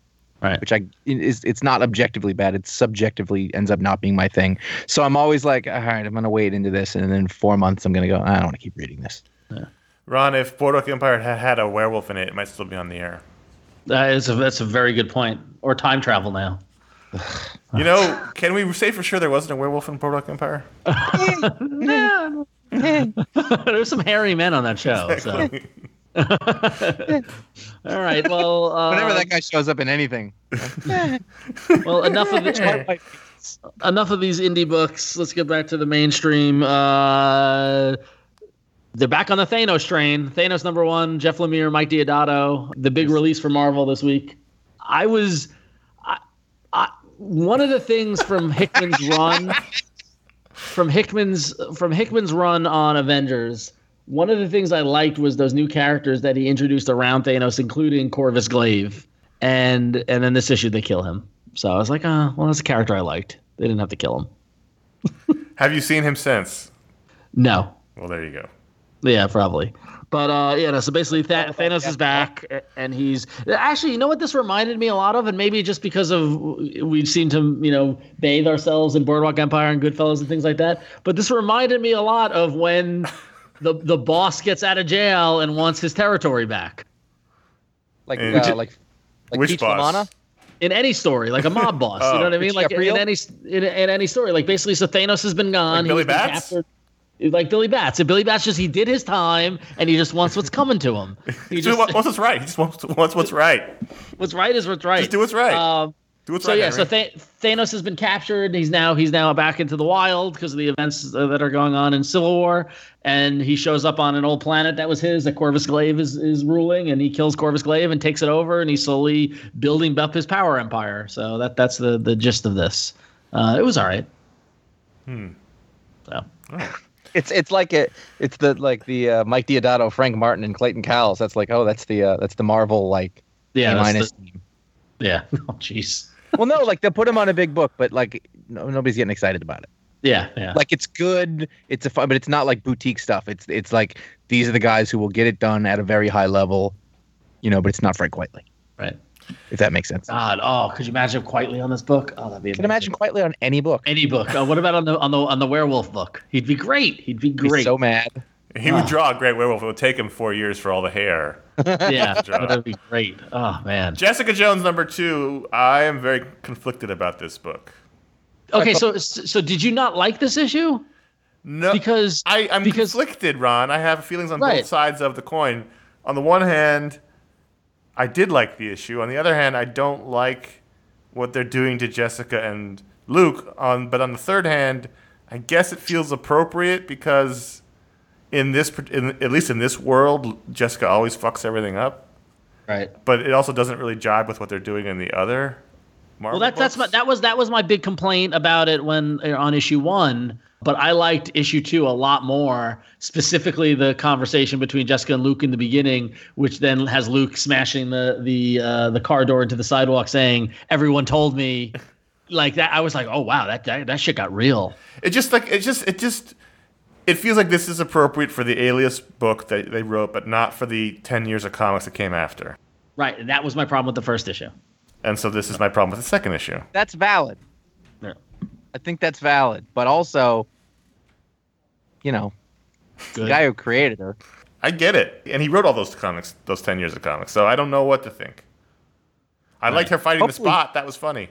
Right. Which I is it's not objectively bad; it's subjectively ends up not being my thing. So I'm always like, all right, I'm gonna wait into this, and then four months I'm gonna go. I don't want to keep reading this. Ron, if Boardwalk Empire had had a werewolf in it, it might still be on the air. that is a, that's a very good point. Or time travel now. You know, can we say for sure there wasn't a werewolf in Boardwalk Empire? There's some hairy men on that show. So. All right. Well, uh, Whenever that guy shows up in anything, well, enough of the, enough of these indie books. Let's get back to the mainstream. Uh, they're back on the Thanos train. Thanos number one, Jeff Lemire, Mike Deodato. The big release for Marvel this week. I was, I, I, one of the things from Hickman's run, from Hickman's from Hickman's run on Avengers. One of the things I liked was those new characters that he introduced around Thanos, including Corvus Glaive, and and then this issue they kill him. So I was like, oh, well, that's a character I liked. They didn't have to kill him. Have you seen him since? No. Well, there you go. Yeah, probably. But uh, yeah, no, so basically Th- Thanos is back, and he's actually, you know what this reminded me a lot of, and maybe just because of we've seen to you know bathe ourselves in Boardwalk Empire and Goodfellas and things like that. But this reminded me a lot of when the the boss gets out of jail and wants his territory back like And- uh, like like Which Peach boss? Lamana. in any story, like a mob boss. you Oh. know what I mean? Like in, in any in, in any story, like basically, so Thanos has been gone. Like Billy he's been Bats? captured. Like Billy Batts. And Billy Batts just he did his time and he just wants what's coming to him. He just wants what's right. He just wants, wants what's right. what's right is what's right. Just do what's right. Um, Do what's so right. yeah, so Th- Thanos has been captured. He's now he's now back into the wild because of the events uh, that are going on in Civil War, and he shows up on an old planet that was his that Corvus Glaive is is ruling, and he kills Corvus Glaive and takes it over, and he's slowly building up his power empire. So that that's the the gist of this. Uh, it was all right. Hmm. So It's it's like it. It's the like the uh, Mike Deodato, Frank Martin, and Clayton Cowles. That's like oh, that's the uh, that's the Marvel like yeah, minus. the- yeah. Oh jeez. well, no, like they'll put him on a big book, but like no, nobody's getting excited about it. Yeah, yeah. Like it's good, it's a fun, but it's not like boutique stuff. It's it's like these are the guys who will get it done at a very high level, you know. But it's not Frank Quitely, right. If that makes sense. God. Oh, could you imagine Quitely on this book? Oh, that'd be. Amazing. can imagine Quitely on any book. any book. Uh, what about on the on the on the werewolf book? He'd be great. He'd be He'd be great. so mad. He would draw a great werewolf. It would take him four years for all the hair. Yeah, that'd be great. Oh man. Jessica Jones number two. I am very conflicted about this book. Okay, so so did you not like this issue? No, Because I, I'm because conflicted, Ron. I have feelings on Right. both sides of the coin. On the one hand, I did like the issue. On the other hand, I don't like what they're doing to Jessica and Luke. On but on the third hand, I guess it feels appropriate because in this, in, at least in this world, Jessica always fucks everything up. right. But it also doesn't really jibe with what they're doing in the other. Marvel Well, that, that's my, that was that was my big complaint about it when uh, on issue one. But I liked issue two a lot more. Specifically, the conversation between Jessica and Luke in the beginning, which then has Luke smashing the the uh, the car door into the sidewalk, saying, "Everyone told me." Like that, I was like, "Oh wow, that that, that shit got real." It just like it just it just it feels like this is appropriate for the Alias book that they wrote, but not for the ten years of comics that came after. Right, and that was my problem with the first issue. And so this is my problem with the second issue. That's valid. Yeah. I think that's valid. But also, you know, the guy who created her. I get it, and he wrote all those comics, those ten years of comics. So I don't know what to think. I liked her fighting Hopefully- the spot. That was funny.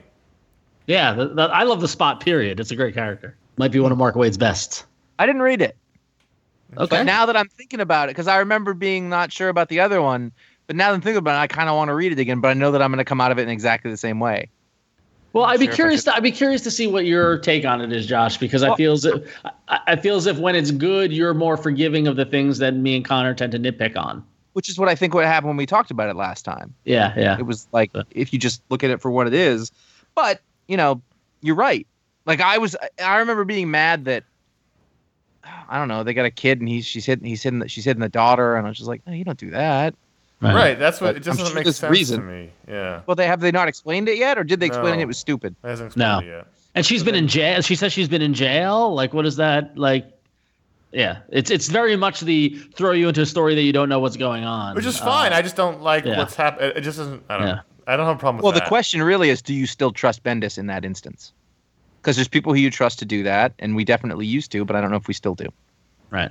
Yeah, the, the, I love the Spot. Period. It's a great character. Might be one of Mark Waid's best. I didn't read it. Okay. But now that I'm thinking about it, because I remember being not sure about the other one, but now that I'm thinking about it, I kind of want to read it again. But I know that I'm going to come out of it in exactly the same way. Well, I'd be Sure, curious. To, I'd be curious to see what your take on it is, Josh, because I feel as if I, I feel as if when it's good, you're more forgiving of the things that me and Connor tend to nitpick on. Which is what I think what happened when we talked about it last time. Yeah, yeah, It was like if you just look at it for what it is. But you know, you're right. Like I was, I remember being mad that I don't know. They got a kid and he's she's hitting he's hitting she's hitting the daughter, and I was just like, no, you don't do that. Right. That's what But it just I'm doesn't sure make there's sense reason. to me. Yeah. Well, they have they not explained it yet, or did they explain No. it? It was stupid. It hasn't explained No. it yet. And she's been in jail. She says she's been in jail. Like, what is that? Like, yeah, it's it's very much the throw you into a story that you don't know what's going on. Which is Uh, fine. I just don't like yeah. what's happening. It just doesn't. I don't. Yeah. I don't have a problem with that. Well, the question really is, do you still trust Bendis in that instance? Because there's people who you trust to do that, and we definitely used to, but I don't know if we still do. right.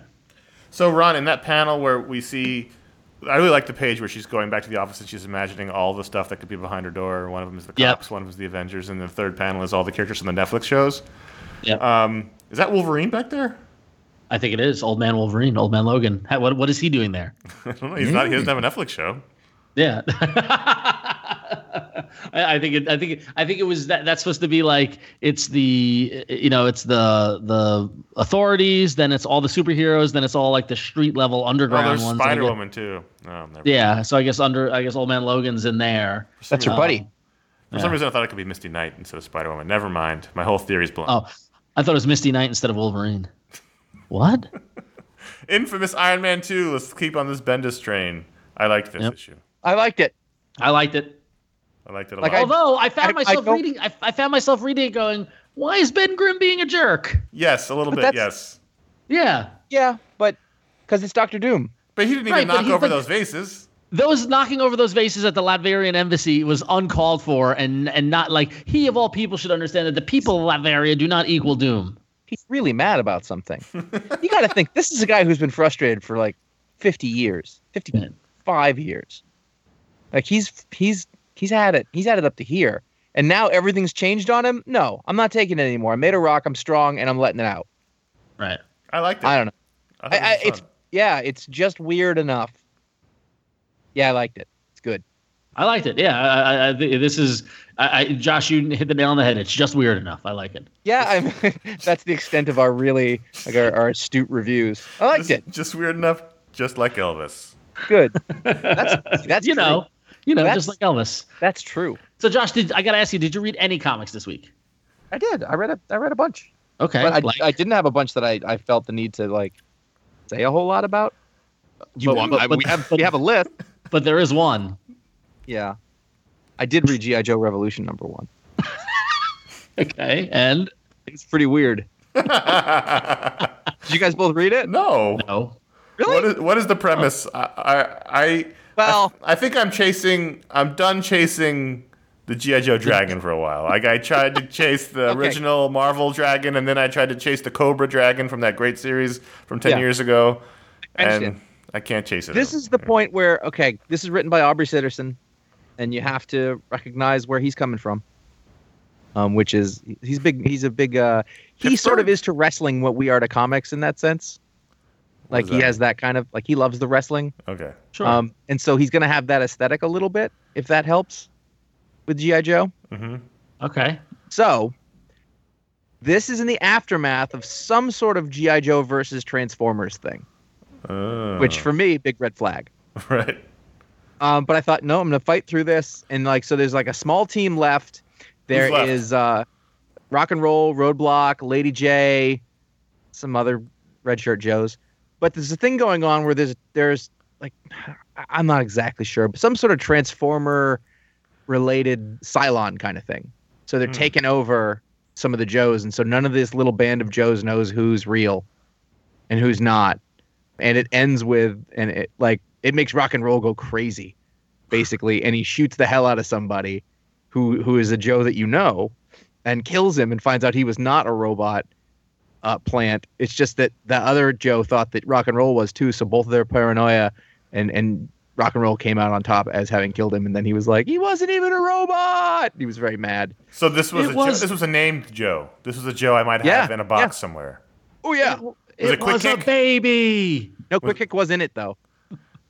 So, Ron, in that panel where we see, I really like the page where she's going back to the office and she's imagining all the stuff that could be behind her door. One of them is the Yep. cops, one of them is the Avengers, and the third panel is all the characters from the Netflix shows. Yep. Um, is that Wolverine back there? I think it is Old Man Wolverine, Old Man Logan. What what is he doing there? I don't know. He's not. He doesn't have a Netflix show. Yeah. I, I think it, I think it, I think it was that that's supposed to be like it's the you know it's the the authorities then it's all the superheroes then it's all like the street level Oh, underground there's ones. and I Spider guess- Woman too. Oh. Yeah, so I guess under I guess Old Man Logan's in there. That's her Uh, buddy. For some reason, I thought it could be Misty Knight instead of Spider Woman. Never mind. My whole theory's blown. Oh, I thought it was Misty Knight instead of Wolverine. What? Infamous Iron Man 2. Let's keep on this Bendis train. I liked this Yep. issue. I liked it. I liked it. I liked it a Like, lot. I- Although I found I- I myself don't- reading, I, I found myself reading it going, "Why is Ben Grimm being a jerk?" yes, a little But bit. Yes, Yeah, Yeah, but because it's Doctor Doom. but he didn't even Right, knock over but- those vases. those knocking over those vases at the Latvian embassy was uncalled for, and and not like he of all people should understand that the people of Latveria do not equal Doom. He's really mad about something. you got to think this is a guy who's been frustrated for like 50 years, 55 years. Like he's he's he's had it. He's had it up to here. And now everything's changed on him? No, I'm not taking it anymore. I made a rock, I'm strong, and I'm letting it out. Right. I like it. I don't know. I I, thought I, it it's yeah, it's just weird enough. Yeah, I liked it. It's good. I liked it. Yeah, I, I, I, this is I, I, Josh. You hit the nail on the head. It's just weird enough. I like it. Yeah, I'm, that's the extent of our really like our, our astute reviews. I liked just, it. just weird enough, just like Elvis. Good. That's that's you true. know, you know, That's- just like Elvis. That's true. So, Josh, did I got to ask you? Did you read any comics this week? I did. I read a I read a bunch. Okay, but I, like- I didn't have a bunch that I, I felt the need to like say a whole lot about. you But- want, but but, we have we have a list. but there is one. Yeah, I did read GI Joe Revolution number one. Okay, and It's pretty weird. Did you guys both read it? no. no, Really? What is what is the premise? I I I, Well- I, I think I'm chasing. I'm done chasing the GI Joe dragon for a while. Like I tried to chase the Okay. original Marvel dragon, and then I tried to chase the Cobra dragon from that great series from ten Yeah. years ago. I understand. and I can't chase it. this is the point where okay, this is written by Aubrey Sitterson, and you have to recognize where he's coming from. Um, which is he's big. He's a big. Uh, he Pittsburgh? sort of is to wrestling what we are to comics in that sense. What Like he has that kind of like he loves the wrestling. Okay. Sure. Um, and so he's gonna have that aesthetic a little bit if that helps with GI Joe. Mm-hmm. okay. So this is in the aftermath of some sort of GI Joe versus Transformers thing, Oh. which for me, big red flag. right. Um, but I thought, no, I'm gonna fight through this, and like, so there's like a small team left. There left? is uh, Rock and Roll, Roadblock, Lady Jaye, some other red shirt Joes. But there's a thing going on where there's there's like I'm not exactly sure, but some sort of Transformer related Cylon kind of thing. So they're Hmm. taking over some of the Joes, and so none of this little band of Joes knows who's real and who's not. And it ends with and it like it makes rock and roll go crazy, basically, and he shoots the hell out of somebody who who is a Joe that you know, and kills him and finds out he was not a robot uh, plant. It's just that the other Joe thought that rock and roll was too, so both of their paranoia and and rock and roll came out on top as having killed him, and then he was like, he wasn't even a robot. He was very mad. So this was It a was- Joe, this was a named Joe. This was a Joe I might have Yeah, in a box yeah. somewhere. Oh yeah. It, it Quick was a baby. No, Quick Kick was in it though.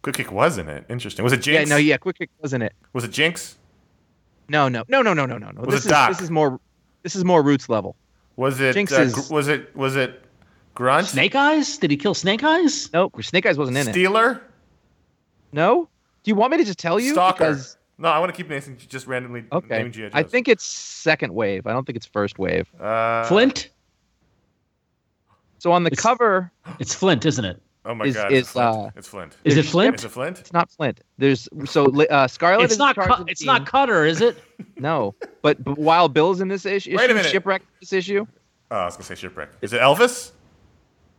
Quick Kick was in it. Interesting. Was it Jinx? Yeah, no, yeah, Quick Kick was in it. Was it Jinx? No, no, no, no, no, no, no, no. Was This it is Doc? this is more this is more roots level. Was it? Jinx uh, is- was it? Was it? Grunt? Snake Eyes? Did he kill Snake Eyes? Nope, Snake Eyes wasn't in it. Stealer? No? Do you want me to just tell you? Stalker? Because No, I want to keep naming just randomly okay, naming G.I. I think it's second wave. I don't think it's first wave. Uh, Flint? So on the It's- cover, It's Flint, isn't it? Oh my is- god! is, it's Flint. uh, it's Flint. Is it Flint? Is it Flint? it's not Flint. There's so uh, Scarlet It's is not. Cu- it's team. not Cutter, is it? No, but, but Wild Bill's in this issue, Wait a minute. shipwreck this issue, Oh, I was gonna say shipwreck. Is it Elvis?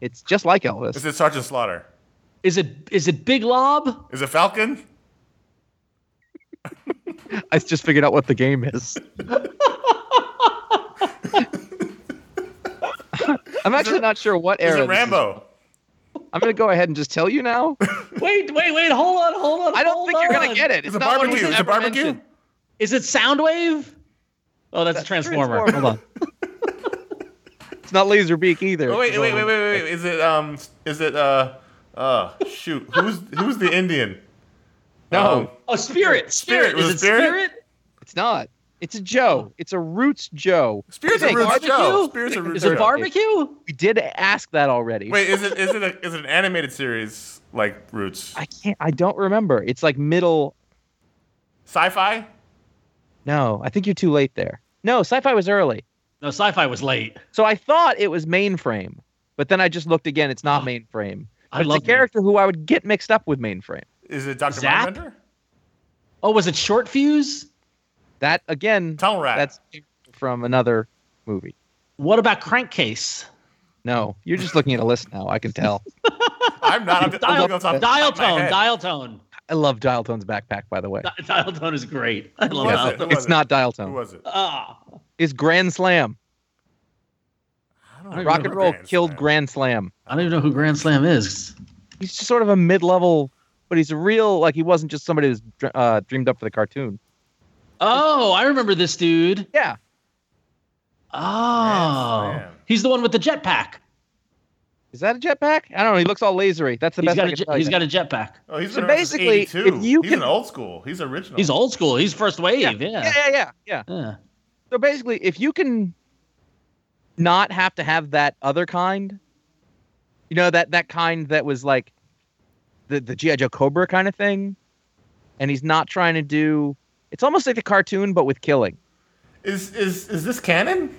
it's just like Elvis. Is it Sergeant Slaughter? Is it? Is it Big Lob? Is it Falcon? I just figured out what the game is. I'm actually not sure what Is era. it this Rambo? I'm gonna go ahead and just tell you now. Wait, wait, wait! Hold on, hold on. I don't hold think you're gonna on. get it. Is It's it not one barbecue? we've Is it ever barbecue? mentioned. Is it Soundwave? Oh, that's, a Transformer. Hold on. it's not Laserbeak either. Oh, wait, wait, wait, wait, wait, wait. Is it um? Is it uh? Uh, shoot. Who's who's the Indian? No. Um, Oh, Spirit. Spirit. Spirit. Is it it Spirit? Spirit? It's not. It's a Joe. Oh. It's a Roots Joe. Spirit's a Roots Barbecue? Joe. Spirit's a Roots Is it barbecue? We did ask that already. Wait, is it is it a, is it an animated series like Roots? I can't. I don't remember. It's like middle. Sci-fi? No, I think you're too late there. No, sci-fi was early. No, sci-fi was late. So I thought it was mainframe, but then I just looked again. It's not oh. mainframe. I But it's love a character who I would get mixed up with mainframe. Is it Doctor Zap? Mindbender? Oh, was it Short Fuse? That again, Tunnel Rat. that's from another movie. What about Crankcase? No, you're just looking at a list now. I can tell. I'm not. I'm, I'm Dial, going off the dial top tone. Dial tone. I love Dial Tone's backpack, by the way. Di- Dial tone is great. I love dial it? tone. It's not Dial Who Tone. was it? Ah. It's Grand Slam. Rock Rock and Roll Grand killed Slam. Grand Slam. I don't even know who Grand Slam is. He's just sort of a mid-level, but he's a real like he wasn't just somebody who's uh, dreamed up for the cartoon. Oh, I remember this dude. Yeah, Oh, Slam. he's the one with the jetpack. is that a jetpack? I don't know. He looks all lasery. That's the He's best. got I a can jet, tell he's you. got a jetpack. Oh, he's So been around since basically, 82. if you he's can- an old school. He's original. He's old school. He's first wave. yeah, Yeah. yeah, yeah, yeah, yeah. Yeah. So basically, if you can not have to have that other kind, you know that that kind that was like the the GI Joe Cobra kind of thing, and he's not trying to do. It's almost like the cartoon, but with killing. Is is is this canon?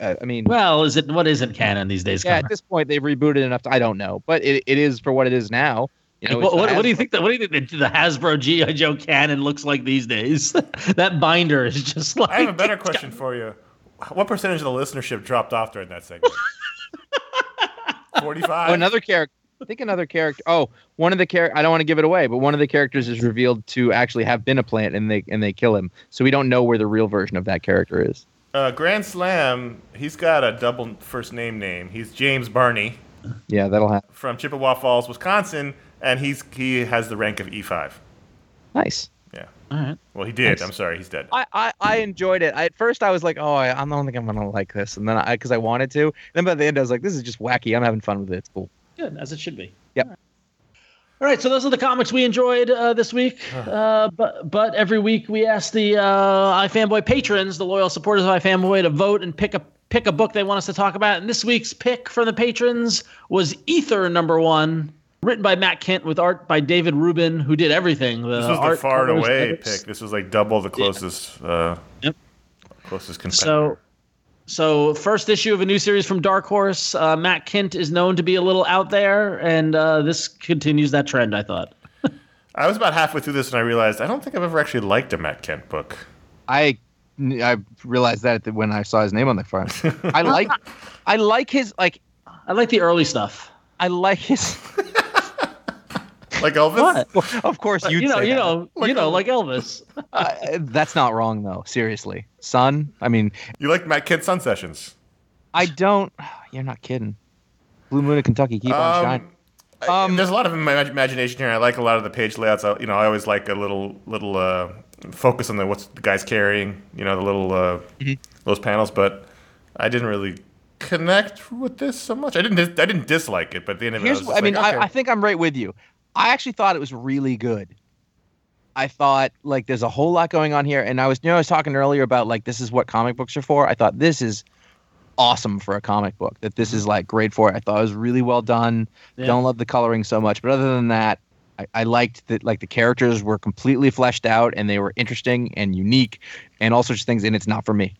I, I mean, Well, is it what isn't canon these days? yeah, Connor? at this point they've rebooted enough. To, I don't know, but it, it is for what it is now. You know, what, what, the what do you think? That, what do you think the, the Hasbro GI Joe canon looks like these days? that binder is just like. I have a better question for you. What percentage of the listenership dropped off during that segment? Forty-five. Oh, another character. I think another character. Oh, one of the characters. I don't want to give it away, but one of the characters is revealed to actually have been a plant, and they and they kill him. So we don't know where the real version of that character is. Uh, Grand Slam. He's got a double first name name. He's James Barney. Yeah, that'll happen. from Chippewa Falls, Wisconsin, and he's he has the rank of E5. Nice. Yeah. All right. Well, he did. Nice. I'm sorry, he's dead. I, I, I enjoyed it. I, at first, I was like, "Oh, I, I don't think I'm gonna like this," and then I, because I wanted to. And Then by the end, I was like, "This is just wacky. I'm having fun with it. It's cool." Good, as it should be. Yep. All right. All right, so those are the comics we enjoyed uh, this week. Uh, but but every week we ask the uh, iFanboy patrons, the loyal supporters of iFanboy, to vote and pick a pick a book they want us to talk about. And this week's pick from the patrons was Ether number one, written by Matt Kindt with art by David Rubin, who did everything. The This was the art, far and away edits. pick. This was like double the closest. Uh, Yep. Closest competitor. So, so first issue of a new series from Dark Horse. Uh, Matt Kindt is known to be a little out there, and uh, this continues that trend. I thought. I was about halfway through this and I realized I don't think I've ever actually liked a Matt Kindt book. I I realized that when I saw his name on the front. I like I like his like I like the early stuff. I like his. Like Elvis? What? of course, you'd you know, say you that. know, you know, like Elvis. Uh, that's not wrong though. Seriously, son. I mean, You like Matt Kindt Sun Sessions? I don't. You're not kidding. Blue Moon of Kentucky, keep on Um, shining. Um, there's a lot of ima- imagination here. I like a lot of the page layouts. I, you know, I always like a little little uh, focus on the what's the guy's carrying. You know, the little uh, Mm-hmm. those panels. But I didn't really connect with this so much. I didn't. Dis- I didn't dislike it, but at the end of it, I, Here's, was I, just mean, okay. I, I think I'm right with you. I actually thought it was really good. I thought like there's a whole lot going on here, and I was you know I was talking earlier about like this is what comic books are for. I thought this is awesome for a comic book. That this is like great for it. I thought it was really well done. Yeah. Don't love the coloring so much, but other than that, I, I liked that like the characters were completely fleshed out and they were interesting and unique and all sorts of things. And it's not for me.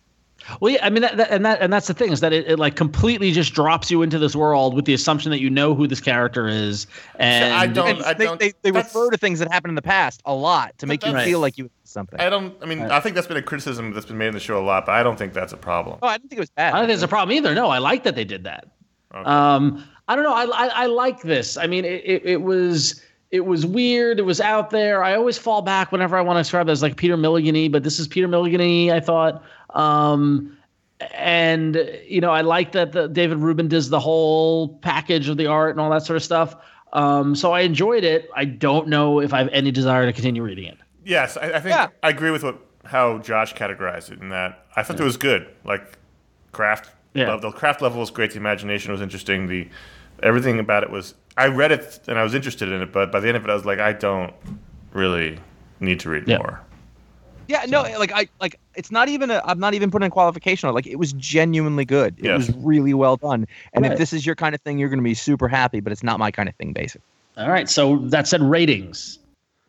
Well, yeah, I mean, that, that, and that and that's the thing is that it, it like completely just drops you into this world with the assumption that you know who this character is, and I don't- And I they, don't- they, they refer to things that happened in the past a lot to make you that's- feel like you something. I don't. I mean, I think that's been a criticism that's been made in the show a lot, but I don't think that's a problem. Oh, I didn't think it was bad. I don't think there's a problem either. No, I like that they did that. Okay. Um, I don't know. I, I, I like this. I mean, it, it, it was it was weird. It was out there. I always fall back whenever I want to describe it as like Peter Milligan but this is Peter Milligan I thought. Um, and you know, I like that the, David Rubin does the whole package of the art and all that sort of stuff. Um, so I enjoyed it. I don't know if I have any desire to continue reading it. Yes, I, I think Yeah. I agree with what how Josh categorized it in that I thought it was good. Like craft, Yeah. level, the craft level was great. The imagination was interesting. The everything about it was. I read it and I was interested in it, but by the end of it, I was like, I don't really need to read Yeah. more. Yeah, no, like I like it's not even a I'm not even putting a qualification on like it was genuinely good. It Yes. was really well done. And Right. if this is your kind of thing, you're gonna be super happy, but it's not my kind of thing, basically. All right. So that said, ratings.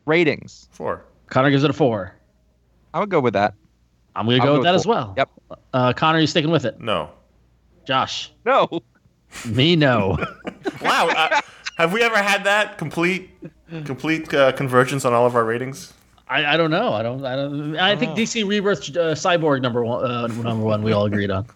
Ratings. Four. Connor gives it a four. I would go with that. I'm going to go go with that with as well. Yep. Uh, Connor, you sticking with it? No. Josh, No. me no. Wow. uh, have we ever had that complete complete uh, convergence on all of our ratings? I, I don't know. I don't. I don't. I think DC Rebirth uh, Cyborg number one. Uh, number one. We all agreed on.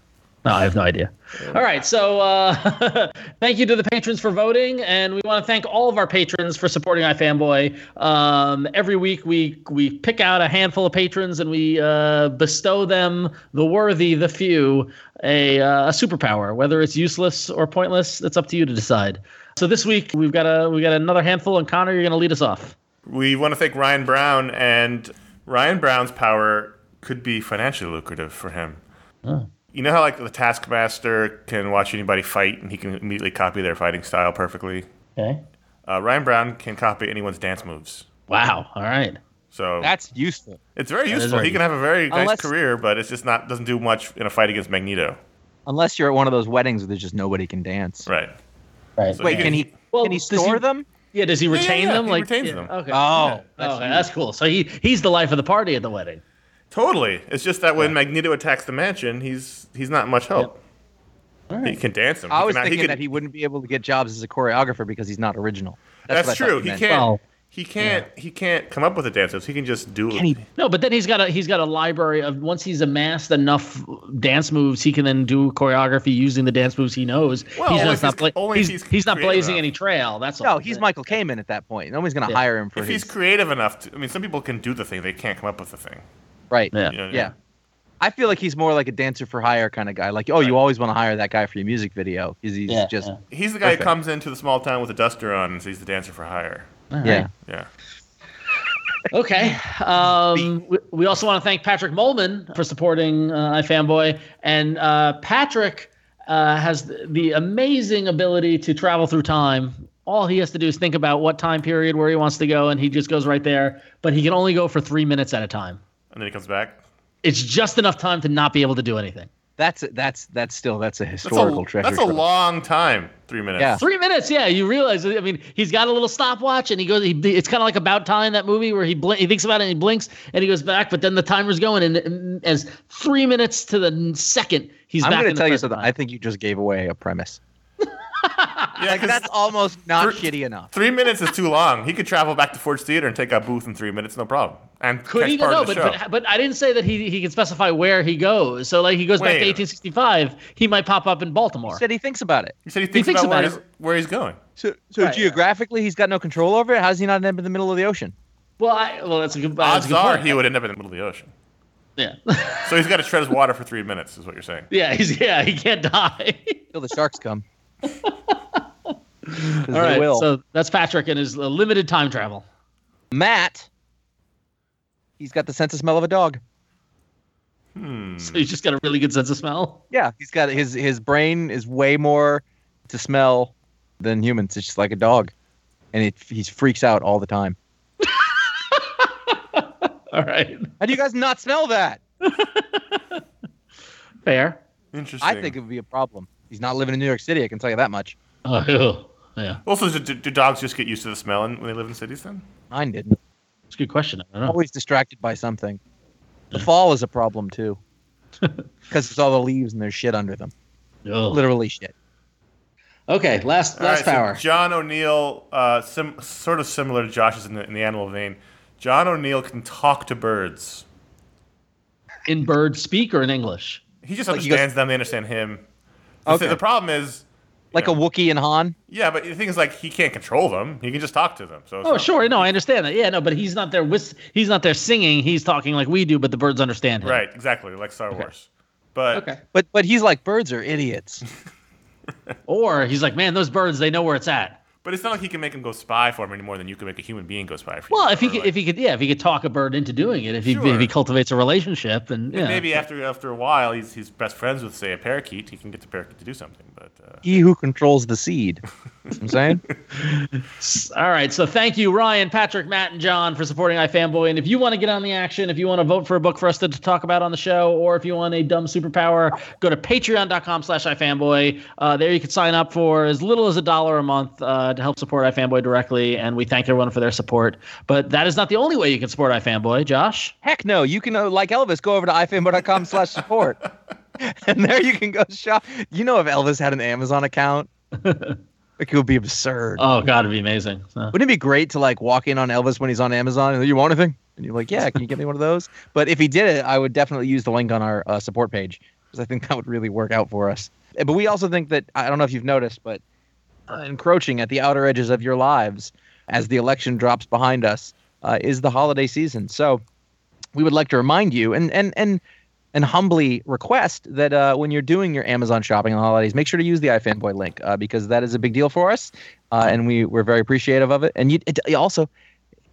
No, I have no idea. All right. So uh, thank you to the patrons for voting, and we want to thank all of our patrons for supporting iFanboy. Um, every week we we pick out a handful of patrons and we uh, bestow them, the worthy, the few, a, uh, a superpower. Whether it's useless or pointless, it's up to you to decide. So this week we've got a we got another handful, and Connor, you're going to lead us off. We want to thank Ryan Brown, and Ryan Brown's power could be financially lucrative for him. You know how like the Taskmaster can watch anybody fight and he can immediately copy their fighting style perfectly. Okay. Uh, Ryan Brown can copy anyone's dance moves. Wow. All right. So That's useful. it's very is useful. very he can have a very nice career, but it's just not doesn't do much in a fight against Magneto. Unless you're at one of those weddings where there's just nobody can dance. Right. Right. So Wait, he can he Well, can he does he- store them? Yeah, does he retain yeah, them? he like retains yeah, them. Okay. Oh, Yeah. that's oh, okay, that's cool. So he he's the life of the party at the wedding. Totally. It's just that when Magneto attacks the mansion, he's he's not much help. All He can dance him. I He was can- thinking can- that he wouldn't be able to get jobs as a choreographer because he's not original. That's, what I thought true. He meant. can't. Well, he can't. He can't come up with the dances. He can just do Can he- it. No, but then he's got a he's got a library of once he's amassed enough dance moves, he can then do choreography using the dance moves he knows. Well, he's just if not he's- bla- only he's, he's he's not blazing enough. any trail. That's all. No, he's Michael Kamen at that point. Nobody's gonna Yeah. hire him for If his he's creative enough, to, I mean, some people can do the thing. They can't come up with the thing. right. Yeah. You know, Yeah. I feel like he's more like a dancer for hire kind of guy. Like, oh, you always want to hire that guy for your music video because he's Yeah, just yeah. He's the guy Perfect. who comes into the small town with a duster on and sees the dancer for hire. Yeah. Yeah. Okay. Um, we, we also want to thank Patrick Molman for supporting uh, iFanboy. And uh, Patrick uh, has the, the amazing ability to travel through time. All he has to do is think about what time period where he wants to go, and he just goes right there. But he can only go for three minutes at a time. And then he comes back. It's just enough time to not be able to do anything. That's that's that's still that's a That's historical a, treasure. that's a long time. Three minutes. Yeah. Three minutes, yeah. You realize, I mean, he's got a little stopwatch, and he goes. He, it's kind of like about time in that movie where he blink, he thinks about it, and he blinks, and he goes back, but then the timer's going, and, and as three minutes to the second, he's I'm going to tell you something. time. I think you just gave away a premise. Yeah, Like 'cause that's almost not Three- shitty enough. three minutes is too long. He could travel back to Ford's Theater and take a booth in three minutes, no problem. And Could he? part No, of the but, show. but but I didn't say that he he can specify where he goes. So like he goes back to 1865, he might pop up in Baltimore. He said he thinks about it. he said he thinks, thinks about, where, about he's, where he's going. So, so Right. geographically, he's got no control over it. How does he not end up in the middle of the ocean? well, I, well, that's a good. That's a Odds good are point. he would end up in the middle of the ocean. Yeah, So he's got to tread his water for three minutes, is what you're saying. yeah, he's yeah, he can't die. Till the sharks come. 'Cause All they right, will. so that's Patrick and his uh, limited time travel. Matt, he's got the sense of smell of a dog. Hmm. So he's just got a really good sense of smell. Yeah, he's got his his brain is way more to smell than humans. It's just like a dog, and it he freaks out all the time. All right, How do you guys not smell that? fair. Interesting. I think it would be a problem. He's not living in New York City. I can tell you that much. Oh, ew. yeah, Also, do, do dogs just get used to the smell in- when they live in cities then? Mine didn't. it's a good question. I don't know. Always distracted by something. The fall is a problem too, because it's all the leaves and there's shit under them. Ugh. Literally shit. Okay, last last right, so power. John O'Neill, uh, sim- sort of similar to Josh's in the, in the animal vein. John O'Neill can talk to birds. in bird speak or in English? He just Like he understands them; they understand him. The, Okay. the problem is, Like Yeah. a Wookiee and Han. yeah, but the thing is, like, he can't control them. He can just talk to them. So Oh, not- sure. No, I understand that. Yeah, no, but he's not there. Whis- he's not there singing. He's talking like we do, but the birds understand him. right? Exactly, like Star Wars. But Okay. But but he's like birds are idiots. Or he's like, man, those birds, they know where it's at. But it's not like he can make him go spy for him any more than you can make a human being go spy for you. Well, if he could, like, if he could, yeah, if he could talk a bird into doing it, if he Sure. if he cultivates a relationship, and yeah, maybe after after a while, he's he's best friends with say a parakeet. He can get the parakeet to do something. But uh, he who controls the seed. You know what I'm saying. All right. So thank you, Ryan, Patrick, Matt, and John for supporting iFanboy. And if you want to get on the action, if you want to vote for a book for us to, to talk about on the show, or if you want a dumb superpower, go to patreon.com slash iFanboy. Uh, there you can sign up for as little as a dollar a month uh, to help support iFanboy directly. And we thank everyone for their support. But that is not the only way you can support iFanboy. Josh? Heck no. You can uh, like Elvis. Go over to ifanboy.com slash support, and there you can go shop. You know, if Elvis had an Amazon account, it would be absurd. Oh, God, it'd be amazing. So- Wouldn't it be great to like walk in on Elvis when he's on Amazon and you want anything? And you're like, yeah, can you get me one of those? But if he did it, I would definitely use the link on our uh, support page because I think that would really work out for us. Uh, But we also think that I don't know if you've noticed, but encroaching at the outer edges of your lives as the election drops behind us uh, is the holiday season. So we would like to remind you and and and and humbly request that uh, when you're doing your Amazon shopping on the holidays, make sure to use the iFanboy link uh, because that is a big deal for us, uh, and we we're very appreciative of it. And you it, also,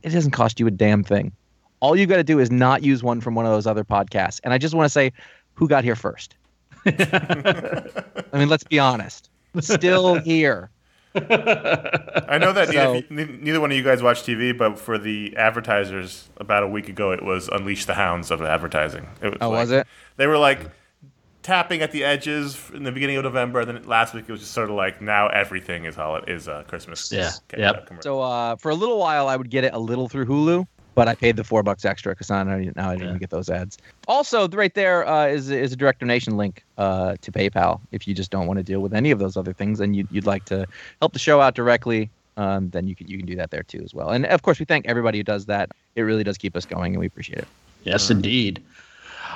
it doesn't cost you a damn thing. All you got to do is not use one from one of those other podcasts. And I just want to say, who got here first? I mean, let's be honest. Still here. I know that So- neither, neither one of you guys watch TV, but for the advertisers, about a week ago, it was Unleash the Hounds of advertising. It was Oh, like- was it? They were like tapping at the edges in the beginning of November, and then last week it was just sort of like now everything is holiday is uh, Christmas. Yeah. ca- Yep. So uh, for a little while, I would get it a little through Hulu, but I paid the four bucks extra because now, I- now I didn't Yeah. get those ads. Also, right there uh, is is a direct donation link uh, to PayPal. If you just don't want to deal with any of those other things, and you, you'd like to help the show out directly, um, then you can you can do that there too as well. And of course, we thank everybody who does that. It really does keep us going, and we appreciate it. Yes, indeed.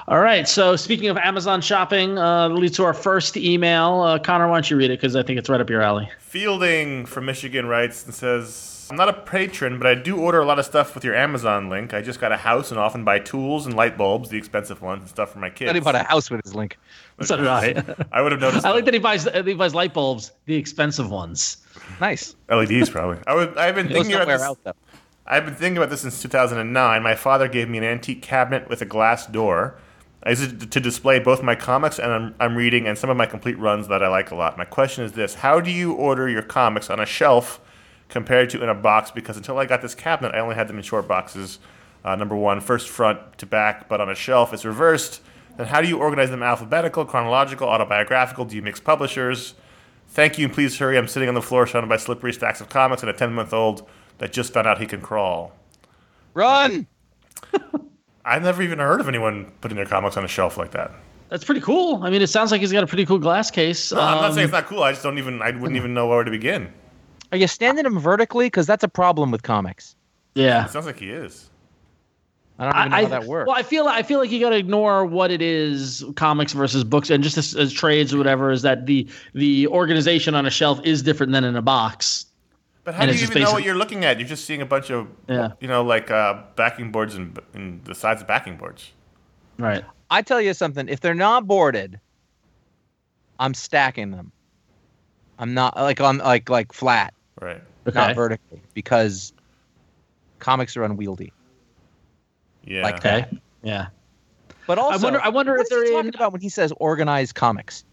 All right. So speaking of Amazon shopping, uh, leads to our first email. Uh, Connor, why don't you read it? Because I think it's right up your alley. Fielding from Michigan writes and says, I'm not a patron, but I do order a lot of stuff with your Amazon link. I just got a house and often buy tools and light bulbs, the expensive ones, and stuff for my kids. He bought a house with his link. So did I. I would have noticed. I like that he buys he buys light bulbs, the expensive ones. Nice. LEDs probably. I would. I've been thinking about this. though. I've been thinking about this since 2009. My father gave me an antique cabinet with a glass door. I use it to display both my comics and I'm, I'm reading and some of my complete runs that I like a lot. My question is this How do you order your comics on a shelf compared to in a box? Because until I got this cabinet, I only had them in short boxes. Uh, number one, first front to back, but on a shelf it's reversed. Then how do you organize them alphabetical, chronological, autobiographical? Do you mix publishers? Thank you and please hurry. I'm sitting on the floor surrounded by slippery stacks of comics and a 10 month old that just found out he can crawl. Run. I've never even heard of anyone putting their comics on a shelf like that. That's pretty cool. I mean, it sounds like he's got a pretty cool glass case. No, I'm not Um, saying it's not cool. I just don't even. I wouldn't even know where to begin. Are you standing them vertically? Because that's a problem with comics. yeah. It sounds like he is. I don't even know I, how that works. Well, I feel I feel like you got to ignore what it is, comics versus books, and just as, as trades or whatever. Is that the the organization on a shelf is different than in a box? But how And do you just even know what you're looking at? You're just seeing a bunch of, Yeah. you know, like uh, backing boards and, and the sides of backing boards. Right. I tell you something. If they're not boarded, I'm stacking them. I'm not like on like like flat, Right. Okay. not vertically, because comics are unwieldy. Yeah. Like okay. Yeah. But also, I wonder. I wonder what if is he they're talking in. about when he says organized comics?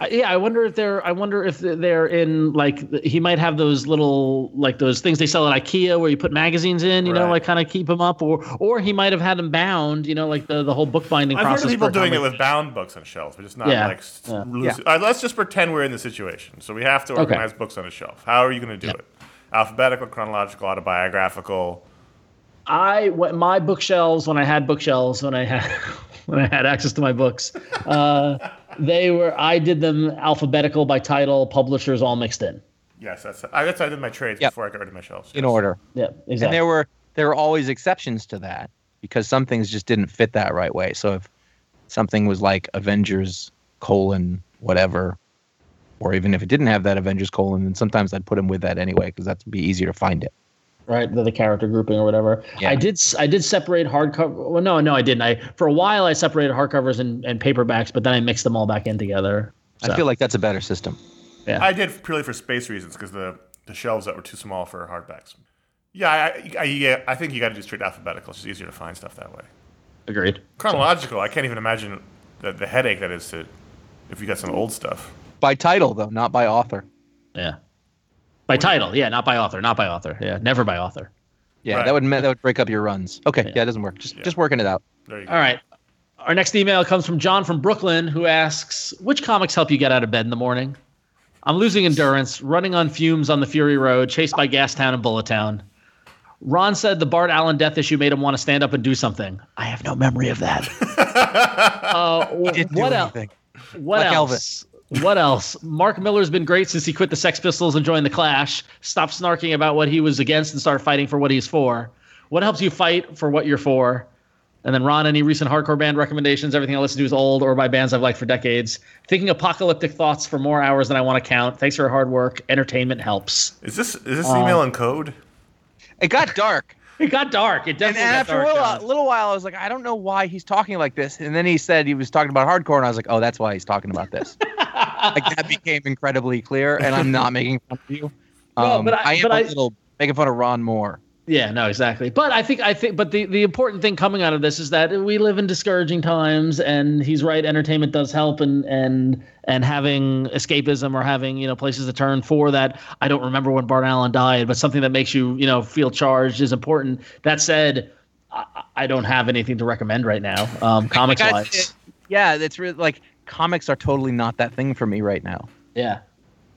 I- Yeah, I wonder if they're. I wonder if they're in like he might have those little like those things they sell at IKEA where you put magazines in, you know, like kind of keep them up, or or he might have had them bound, you know, like the the whole bookbinding I've heard process. of people doing it with bound books on shelves, but just not Yeah. like s- Yeah. loose. All right, uh, let's just pretend we're in the situation. So we have to Okay. organize books on a shelf. How are you going to do Yeah. it? Alphabetical, chronological, autobiographical. I my bookshelves when I had bookshelves when I had when I had access to my books, uh, they were I did them alphabetical by title, publishers all mixed in. Yes, that's I, that's I did my trades Yep. before I got rid of my shelves. in yes. order. Yeah, exactly. And there were there were always exceptions to that because some things just didn't fit that right way. So if something was like Avengers colon whatever, or even if it didn't have that Avengers colon, then sometimes I'd put them with that anyway because that'd be easier to find it. Right the, the character grouping or whatever Yeah. i did s- i did separate hardcover well no no i didn't i for a while i separated hardcovers and, and paperbacks but then i mixed them all back in together I feel like that's a better system. Yeah. I did purely for space reasons because the, the shelves that were too small for hardbacks. Yeah, I, I, yeah, I think you got to do straight alphabetical. It's just easier to find stuff that way. agreed Chronological, I can't even imagine the, the headache that is to if you got some old stuff. By title though, not by author. yeah by title yeah not by author not by author yeah never by author Yeah, Right. that would that would break up your runs. Okay, yeah, it doesn't work. Just just working it out. There you go. all right our next email comes from john from brooklyn who asks which comics help you get out of bed in the morning i'm losing endurance running on fumes on the fury road chased by gastown and bulletown Ron said the Bart Allen death issue made him want to stand up and do something. I have no memory of that. uh, Didn't do what else? anything. What Like else? What else? Mark Millar's been great since he quit the Sex Pistols and joined the Clash. Stop snarking about what he was against and start fighting for what he's for. What helps you fight for what you're for? And then Ron, any recent hardcore band recommendations? Everything I listen to is old or by bands I've liked for decades. Thinking apocalyptic thoughts for more hours than I want to count. Thanks for your hard work. Entertainment helps. Is this is this Uh, email in code? It got dark. It got dark. It And definitely got after a dark. little, John. little while, I was like, I don't know why he's talking like this. And then he said he was talking about hardcore, and I was like, oh, that's why he's talking about this. like that became incredibly clear, and I'm not making fun of you. Um, but I- I am but a I- little making fun of Ron Moore. Yeah, no, exactly. But I think I think but the the important thing coming out of this is that we live in discouraging times and he's right entertainment does help and and and having escapism or having, you know, places to turn for that. I don't remember when Bart Allen died, but something that makes you, you know, feel charged is important. That said, I, I don't have anything to recommend right now. Um comics wise. yeah, it's really like comics are totally not that thing for me right now. Yeah.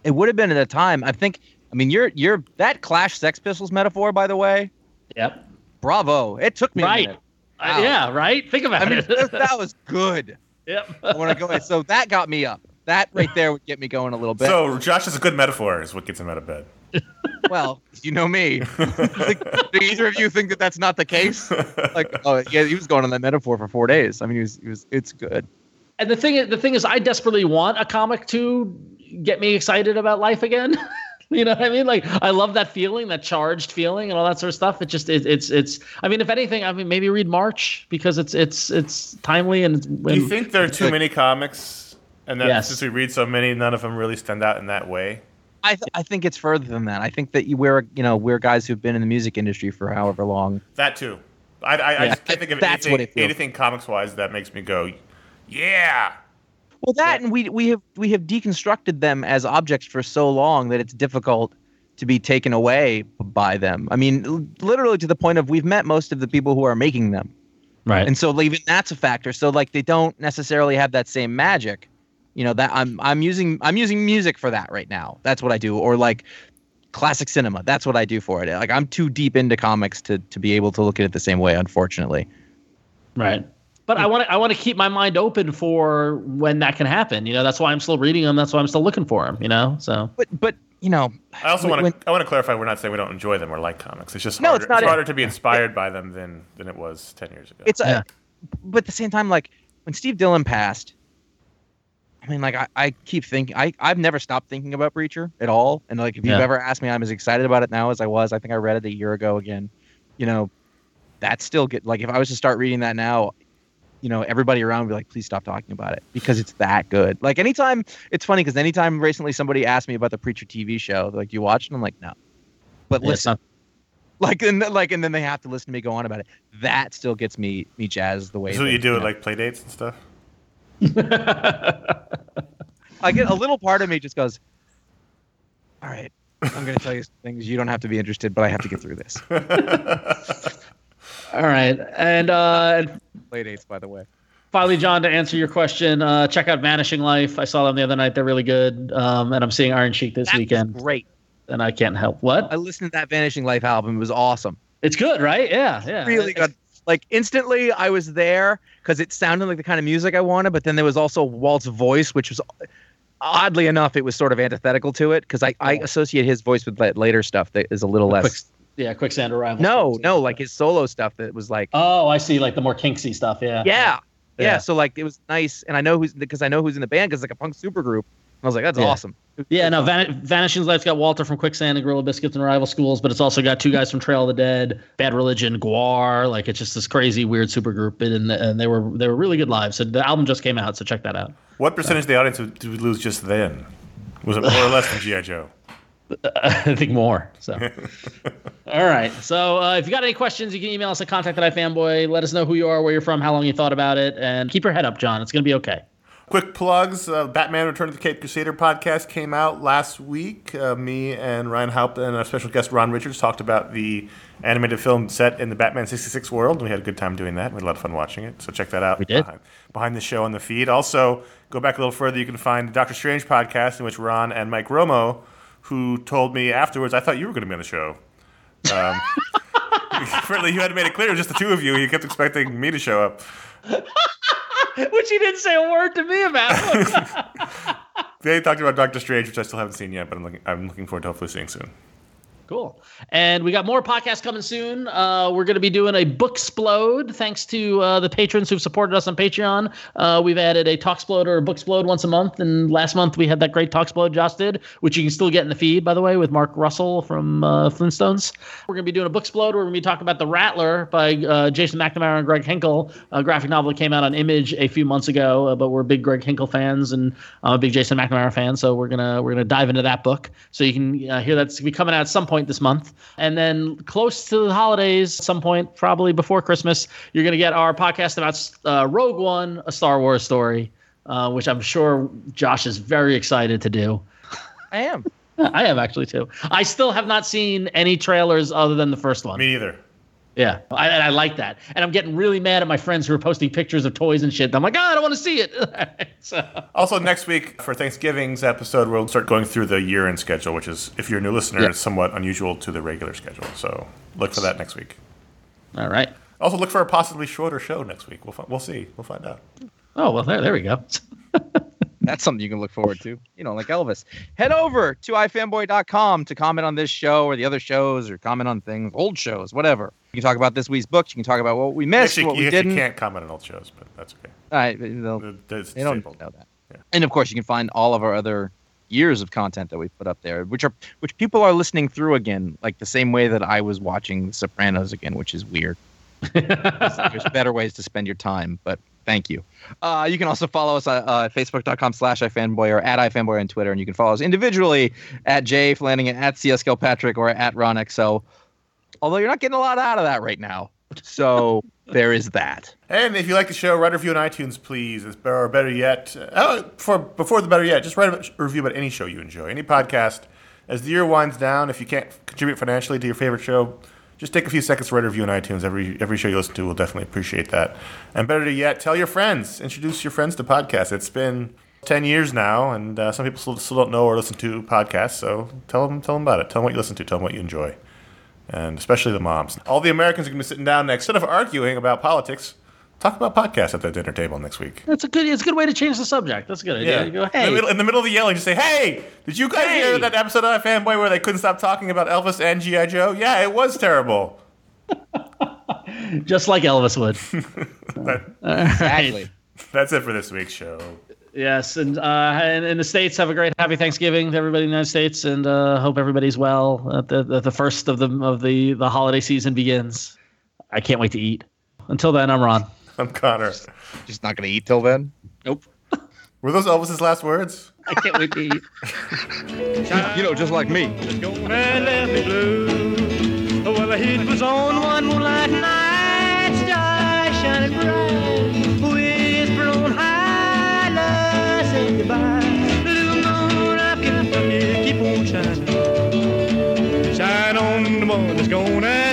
It would have been at a time. I think. I mean, you're you're that Clash Sex Pistols metaphor, by the way. Yep. Bravo! It took me Right. a minute. Uh, yeah, right? Think about I mean, it. that, that was good. yep. When I go, so that got me up. That right there would get me going a little bit. So Josh is a good metaphor, is what gets him out of bed. well, you know me. Like, do either of you think that that's not the case? Like, oh yeah, he was going on that metaphor for four days. I mean, he was, he was. It's good. And the thing, the thing is, I desperately want a comic to get me excited about life again. You know what I mean? Like I love that feeling, that charged feeling, and all that sort of stuff. It just it, it's it's. I mean, if anything, I mean maybe read March because it's it's it's timely and. Do you think there are too many comics, and that Yes. since we read so many, none of them really stand out in that way? I th- I think it's further than that. I think that you we're you know we're guys who've been in the music industry for however long. That too. I, I, I Yeah, just can't think of that's anything, what it feels. anything comics wise that makes me go, yeah. Well, that and we we have we have deconstructed them as objects for so long that it's difficult to be taken away by them. I mean, literally to the point of we've met most of the people who are making them, right? and so even that's a factor. So like they don't necessarily have that same magic. You know that I'm I'm using I'm using music for that right now. That's what I do, or like classic cinema. That's what I do for it. Like I'm too deep into comics to to be able to look at it the same way. Unfortunately. Right. But I want to I want to keep my mind open for when that can happen. You know, that's why I'm still reading them. That's why I'm still looking for them. You know, so But but you know, I also want to I want to clarify we're not saying we don't enjoy them or like comics. It's just No, harder, it's not it. harder to be inspired by them than than it was ten years ago. it's a, Yeah. but at the same time, like when Steve Dillon passed, I mean, like I, I keep thinking, I I've never stopped thinking about Preacher at all, and like if you've ever asked me, I'm as excited about it now as I was. I think I read it a year ago again. You know, that's still get like if I was to start reading that now. You know, everybody around would be like, please stop talking about it because it's that good. Like anytime, it's funny because anytime recently somebody asked me about the Preacher TV show, they're like, you watched? And I'm like, no. But Yeah, it's listen, like and then- like and then they have to listen to me go on about it. That still gets me me jazzed the way. so you do it know. like play dates and stuff. I get a little part of me just goes, all right, I'm going to tell you some things. You don't have to be interested, but I have to get through this. all right. And uh, Play dates, by the way. finally, John, to answer your question, uh, check out Vanishing Life. I saw them the other night. They're really good. Um, and I'm seeing Iron Chic this That weekend, great. and I can't help. What? I listened to that Vanishing Life album. It was awesome. It's good, right? Yeah, yeah. Really It's- good. Like instantly, I was there because it sounded like the kind of music I wanted. But then there was also Walt's voice, which was oddly enough, it was sort of antithetical to it because I, I associate his voice with that later stuff that is a little less. Yeah, Quicksand Arrival. No, no, like his solo stuff that was like Oh, I see. Like the more kinksy stuff. Yeah. Yeah. yeah. Yeah. So like it was nice, and I know who's because I know who's in the band because it's like a punk supergroup. I was like, that's Yeah. awesome. Yeah, no, Van- Vanishing Life's got Walter from Quicksand and Gorilla Biscuits and Rival Schools, but it's also got two guys from Trail of the Dead, Bad Religion, Guar. Like it's just this crazy weird supergroup, and, and they were they were really good live. So the album just came out, so check that out. What percentage of the audience did we lose just then? Was it more or less than GI Joe? I think more. So, all right. So uh, if you got any questions, you can email us at contact at ifanboy. Let us know who you are, where you're from, how long you thought about it, and keep your head up, John. It's gonna be okay. Quick plugs: uh, Batman: Return of the Cape Crusader podcast came out last week. Uh, me and Ryan Haupt and our special guest Ron Richards talked about the animated film set in the Batman '66 world, and we had a good time doing that. We had a lot of fun watching it. So check that out. We did. behind, behind the show on the feed. Also, go back a little further. You can find the Doctor Strange podcast, in which Ron and Mike Romo, who told me afterwards, I thought you were going to be on the show. Um, apparently, you hadn't made it clear. It was just the two of you. You kept expecting me to show up. Which he didn't say a word to me about. They talked about Doctor Strange, which I still haven't seen yet, but I'm looking, I'm looking forward to hopefully seeing soon. Cool. And we got more podcasts coming soon. Uh, we're going to be doing a book explode thanks to uh, the patrons who've supported us on Patreon. Uh, we've added a Talksplode or a book explode once a month. And last month we had that great Talksplode Josh did, which you can still get in the feed, by the way, with Mark Russell from uh, Flintstones. We're going to be doing a book explode. We're going to be talking about The Rattler by uh, Jason McNamara and Greg Hinkle, a graphic novel that came out on Image a few months ago. Uh, but we're big Greg Hinkle fans, and I'm a big Jason McNamara fan. So we're gonna we're gonna dive into that book. So you can hear that's gonna be coming out at some point this month, and then close to the holidays, some point probably before Christmas, you're gonna get our podcast about uh, Rogue One, a Star Wars story, uh, which I'm sure Josh is very excited to do. I am. I am actually too. I still have not seen any trailers other than the first one. Me either. Yeah, I, and I like that. And I'm getting really mad at my friends who are posting pictures of toys and shit. I'm like, oh, I don't want to see it. so, Also, next week for Thanksgiving's episode, we'll start going through the year-end schedule, which is, if you're a new listener, Yeah. is somewhat unusual to the regular schedule. So look for that next week. all right. Also, look for a possibly shorter show next week. We'll fi- we'll see. We'll find out. Oh well, there, there we go. That's something you can look forward to. You know, like Elvis. Head over to ifanboy.com to comment on this show or the other shows or comment on things, old shows, whatever. You can talk about this week's books. You can talk about what we missed, Actually, what we you didn't. You can't comment on old shows, but that's okay. All right, they don't know that. Yeah. And of course, you can find all of our other years of content that we put up there, which are which people are listening through again, like the same way that I was watching The Sopranos again, which is weird. There's better ways to spend your time, but thank you. Uh, you can also follow us at uh, facebook.com slash ifanboy or at ifanboy on Twitter, and you can follow us individually at Jay Flanagan, at CS Kilpatrick, or at Ron XO. Although you're not getting a lot out of that right now. So there is that. And if you like the show, write a review on iTunes, please. Or better yet, uh, for, before the better yet, just write a review about any show you enjoy, any podcast. As the year winds down, if you can't contribute financially to your favorite show, just take a few seconds to write a review on iTunes. Every every show you listen to will definitely appreciate that. And better yet, tell your friends. Introduce your friends to podcasts. It's been ten years now, and uh, some people still, still don't know or listen to podcasts. So tell them tell them about it. Tell them what you listen to. Tell them what you enjoy and especially the moms. All the Americans are going to be sitting down next, instead of arguing about politics, talk about podcasts at the dinner table next week. That's a good. It's a good way to change the subject. That's a good idea. You go, hey, in, the middle, in the middle of the yelling, just say, "Hey, did you guys Hey!" hear that episode of Fanboy where they couldn't stop talking about Elvis and GI Joe? Yeah, it was terrible." just like Elvis would. Exactly. That's it for this week's show. Yes, and uh, and in the states, have a great happy Thanksgiving to everybody in the United States, and uh, hope everybody's well. At the, the the first of the of the the holiday season begins. I can't wait to eat. Until then, I'm Ron. I'm Conor. Just, just not going to eat till then? Nope. Were those Elvis's last words? I can't wait to eat. you know, just like me. Man left me blue. Well, the heat was on one moonlight night, shining bright, whisper on high, love say goodbye. Little moon, I've keep on shining. Shine on the one that's gonna.